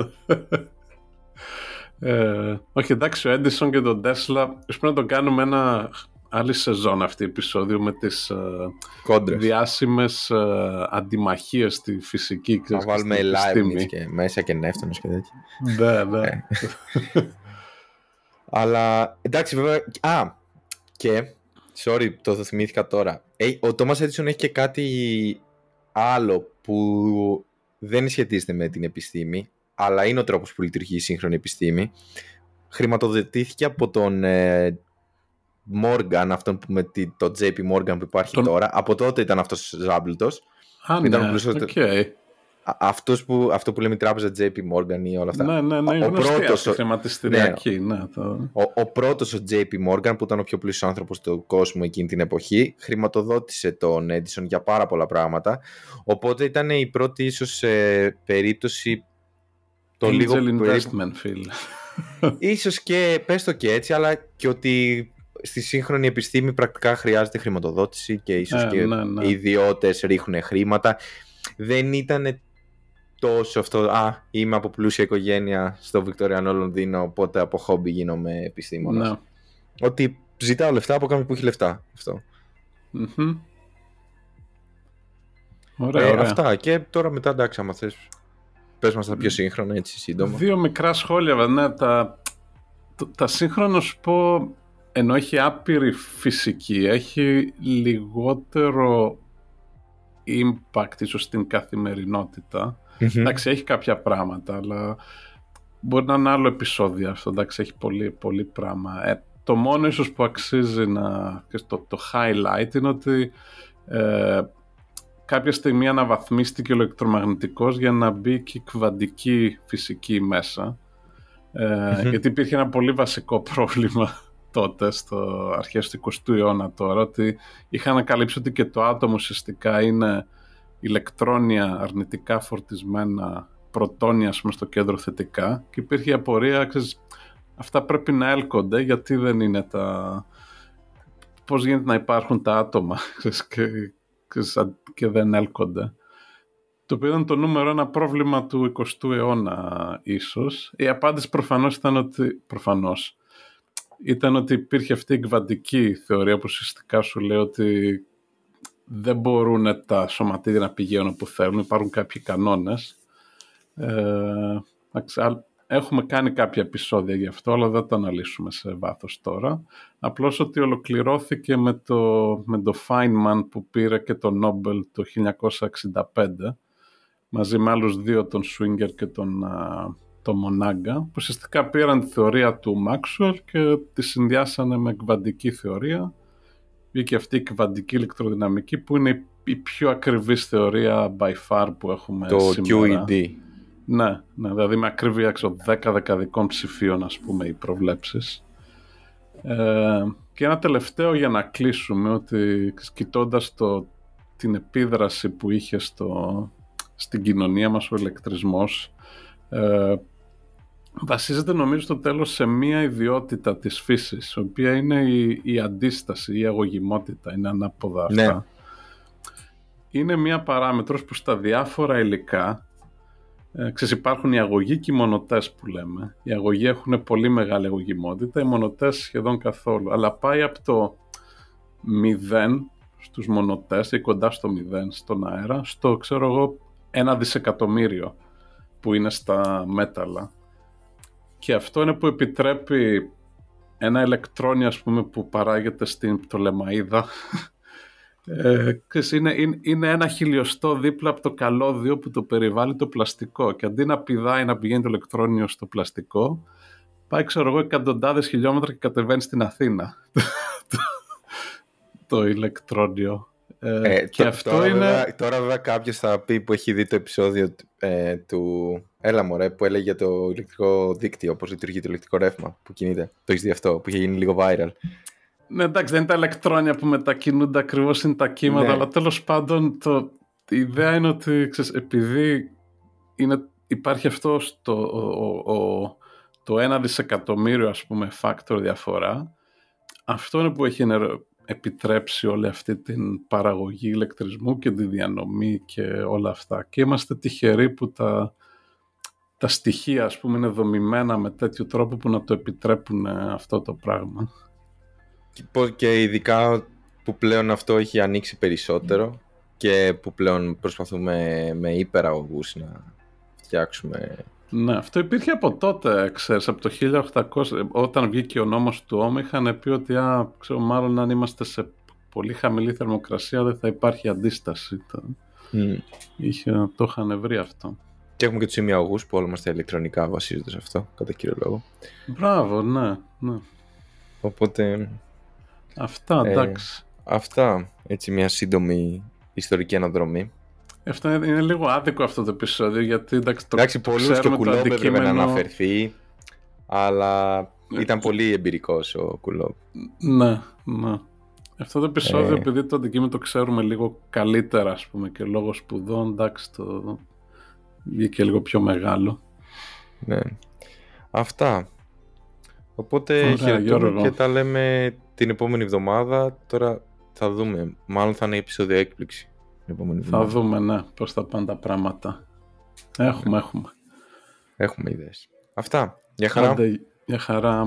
Ε, όχι, εντάξει, ο Edison και τον Tesla, πρέπει να το κάνουμε ένα άλλη σεζόν αυτή επεισόδιο με τις uh, διάσημες uh, αντιμαχίες στη φυσική
και Να βάλουμε live και μέσα και νεύτωνος και τέτοια.
Ναι, ναι. Ε.
Αλλά εντάξει βέβαια, α, και, sorry το θυμήθηκα τώρα, ο Thomas Edison έχει και κάτι άλλο που δεν σχετίζεται με την επιστήμη, αλλά είναι ο τρόπος που λειτουργεί η σύγχρονη επιστήμη. Χρηματοδοτήθηκε από τον Morgan, αυτόν που με το JP Morgan που υπάρχει τώρα. Από τότε ήταν αυτός ο Ζάμπλτος.
Α, ναι, okay.
αυτός που, αυτό που λέμε η τράπεζα JP Morgan ή όλα αυτά.
Ναι, ναι, ναι.
Ο, πρώτος,
ο, χρηματιστηριακή, ναι, ναι, το...
ο, ο πρώτος ο JP Morgan που ήταν ο πιο πλούσιος άνθρωπος του κόσμου εκείνη την εποχή χρηματοδότησε τον Edison για πάρα πολλά πράγματα. Οπότε ήταν η πρώτη ίσως ε, περίπτωση
το Angel λίγο investment, Phil.
Ίσως και, πες το και έτσι, αλλά και ότι στη σύγχρονη επιστήμη πρακτικά χρειάζεται χρηματοδότηση και ίσως ε, και ναι, ναι. οι ιδιώτες ρίχνουν χρήματα. Δεν ήταν τόσο αυτό, α, είμαι από πλούσια οικογένεια στο Βικτωριανό Λονδίνο, οπότε από χόμπι γίνομαι επιστήμονας. Ναι. Ότι ζητάω λεφτά από κάποιον που έχει λεφτά. Αυτό.
Mm-hmm.
Ωραία, ε, ωραία. Αυτά και τώρα μετά εντάξει άμα θες πες μας τα πιο σύγχρονα έτσι σύντομα.
Δύο μικρά σχόλια ναι, τα, τα σύγχρονα σου πω ενώ έχει άπειρη φυσική έχει λιγότερο impact ίσως στην καθημερινότητα Mm-hmm. Εντάξει, έχει κάποια πράγματα, αλλά μπορεί να είναι άλλο επεισόδιο αυτό. Εντάξει, έχει πολύ, πολύ πράγμα. Ε, το μόνο ίσως που αξίζει να... Το, το highlight είναι ότι ε, κάποια στιγμή αναβαθμίστηκε ο ηλεκτρομαγνητικός για να μπει και η κβαντική φυσική μέσα. Ε, mm-hmm. Γιατί υπήρχε ένα πολύ βασικό πρόβλημα τότε, στο αρχές του 20ου αιώνα τώρα, ότι είχαν ανακαλύψει ότι και το άτομο ουσιαστικά είναι ηλεκτρόνια αρνητικά φορτισμένα πρωτόνια στο κέντρο θετικά και υπήρχε η απορία, ξέρεις, αυτά πρέπει να έλκονται γιατί δεν είναι τα... Πώς γίνεται να υπάρχουν τα άτομα <laughs> και, και δεν έλκονται. Το οποίο ήταν το νούμερο ένα πρόβλημα του 20ου αιώνα ίσως. Η απάντηση προφανώς ήταν ότι... Προφανώς. Ήταν ότι υπήρχε αυτή η κβαντική θεωρία που ουσιαστικά σου λέει ότι δεν μπορούν τα σωματίδια να πηγαίνουν όπου θέλουν, υπάρχουν κάποιοι κανόνες. Ε, έχουμε κάνει κάποια επεισόδια γι' αυτό, αλλά δεν το αναλύσουμε σε βάθος τώρα. Απλώς ότι ολοκληρώθηκε με το, με το Feynman που πήρε και το Nobel το 1965, μαζί με άλλους δύο, τον Swinger και τον, τον Monaga, που ουσιαστικά πήραν τη θεωρία του Maxwell και τη συνδυάσανε με κβαντική θεωρία βγήκε αυτή η κβαντική ηλεκτροδυναμική που είναι η πιο ακριβής θεωρία by far που έχουμε
το
σήμερα.
QED.
Ναι, ναι, δηλαδή με ακριβή έξω 10 δεκαδικών ψηφίων ας πούμε οι προβλέψεις. Ε, και ένα τελευταίο για να κλείσουμε ότι κοιτώντας την επίδραση που είχε στο, στην κοινωνία μας ο ηλεκτρισμός ε, βασίζεται νομίζω στο τέλος σε μία ιδιότητα της φύσης, η οποία είναι η, η αντίσταση, η αγωγημότητα, είναι ανάποδα αυτά. Ναι. Είναι μία παράμετρος που στα διάφορα υλικά, ε, ξέρεις, υπάρχουν οι αγωγοί και οι μονοτές που λέμε. Οι αγωγοί έχουν πολύ μεγάλη αγωγημότητα, οι μονοτές σχεδόν καθόλου. Αλλά πάει από το 0 στους μονοτές ή κοντά στο 0 στον αέρα, στο ξέρω εγώ ένα δισεκατομμύριο που είναι στα μέταλλα. Και αυτό είναι που επιτρέπει ένα ηλεκτρόνιο ας πούμε, που παράγεται στην πτωλεμαίδα ε, είναι, είναι, είναι, ένα χιλιοστό δίπλα από το καλώδιο που το περιβάλλει το πλαστικό. Και αντί να πηδάει να πηγαίνει το ηλεκτρόνιο στο πλαστικό πάει ξέρω εγώ εκατοντάδες χιλιόμετρα και κατεβαίνει στην Αθήνα. <laughs> Το ηλεκτρόνιο
ε, ε, και αυτό τώρα, είναι... βέβαια, τώρα βέβαια κάποιος θα πει που έχει δει το επεισόδιο ε, του Έλα μωρέ που έλεγε για το ηλεκτρικό δίκτυο, πώς λειτουργεί το ηλεκτρικό ρεύμα που κινείται. Το έχεις δει αυτό που είχε γίνει λίγο viral.
Ναι εντάξει δεν είναι τα ηλεκτρόνια που μετακινούνται ακριβώς είναι τα κύματα ναι. αλλά τέλος πάντων το, η ιδέα είναι ότι ξέρεις, επειδή είναι, υπάρχει αυτό στο, ο, ο, το ένα δισεκατομμύριο ας πούμε factor διαφορά αυτό είναι που έχει επιτρέψει όλη αυτή την παραγωγή ηλεκτρισμού και τη διανομή και όλα αυτά. Και είμαστε τυχεροί που τα, τα στοιχεία ας πούμε είναι δομημένα με τέτοιο τρόπο που να το επιτρέπουν αυτό το πράγμα.
Και ειδικά που πλέον αυτό έχει ανοίξει περισσότερο και που πλέον προσπαθούμε με υπεραγωγούς να φτιάξουμε
ναι, αυτό υπήρχε από τότε, ξέρεις, από το 1800, όταν βγήκε ο νόμος του ΩΜ, είχαν πει ότι, α, ξέρω, μάλλον αν είμαστε σε πολύ χαμηλή θερμοκρασία δεν θα υπάρχει αντίσταση. Το, mm. είχε, το είχαν βρει αυτό.
Και έχουμε και τους ημιαγωγούς που όλα μας τα ηλεκτρονικά βασίζονται σε αυτό, κατά κύριο λόγο.
Μπράβο, ναι, ναι.
Οπότε...
Αυτά, ε, εντάξει.
Αυτά, έτσι μια σύντομη ιστορική αναδρομή.
Αυτό είναι, είναι λίγο άδικο αυτό το επεισόδιο γιατί εντάξει, το
Εντάξει, πολλούς και
ξέρουμε το
Κουλόμπ έπρεπε να
αντικείμενο-
αναφερθεί, αλλά
Ναι.
ήταν πολύ εμπειρικός ο Κουλόμπ.
Ναι, ναι. Αυτό το επεισόδιο,
Ε.
επειδή το αντικείμενο το ξέρουμε λίγο καλύτερα, ας πούμε, και λόγω σπουδών, εντάξει, το βγήκε λίγο πιο μεγάλο.
Ναι. Αυτά. Οπότε
Ωραία,
χαιρετούμε
Γιώργο.
και τα λέμε την επόμενη εβδομάδα. Τώρα θα δούμε. Μάλλον θα είναι επεισόδιο έκπληξη. Την επόμενη
Θα
εβδομάδα.
δούμε, ναι, πώς θα πάνε τα πράγματα. Έχουμε, έχουμε.
Έχουμε ιδέες. Αυτά. Γεια χαρά.
Άντε, για χαρά.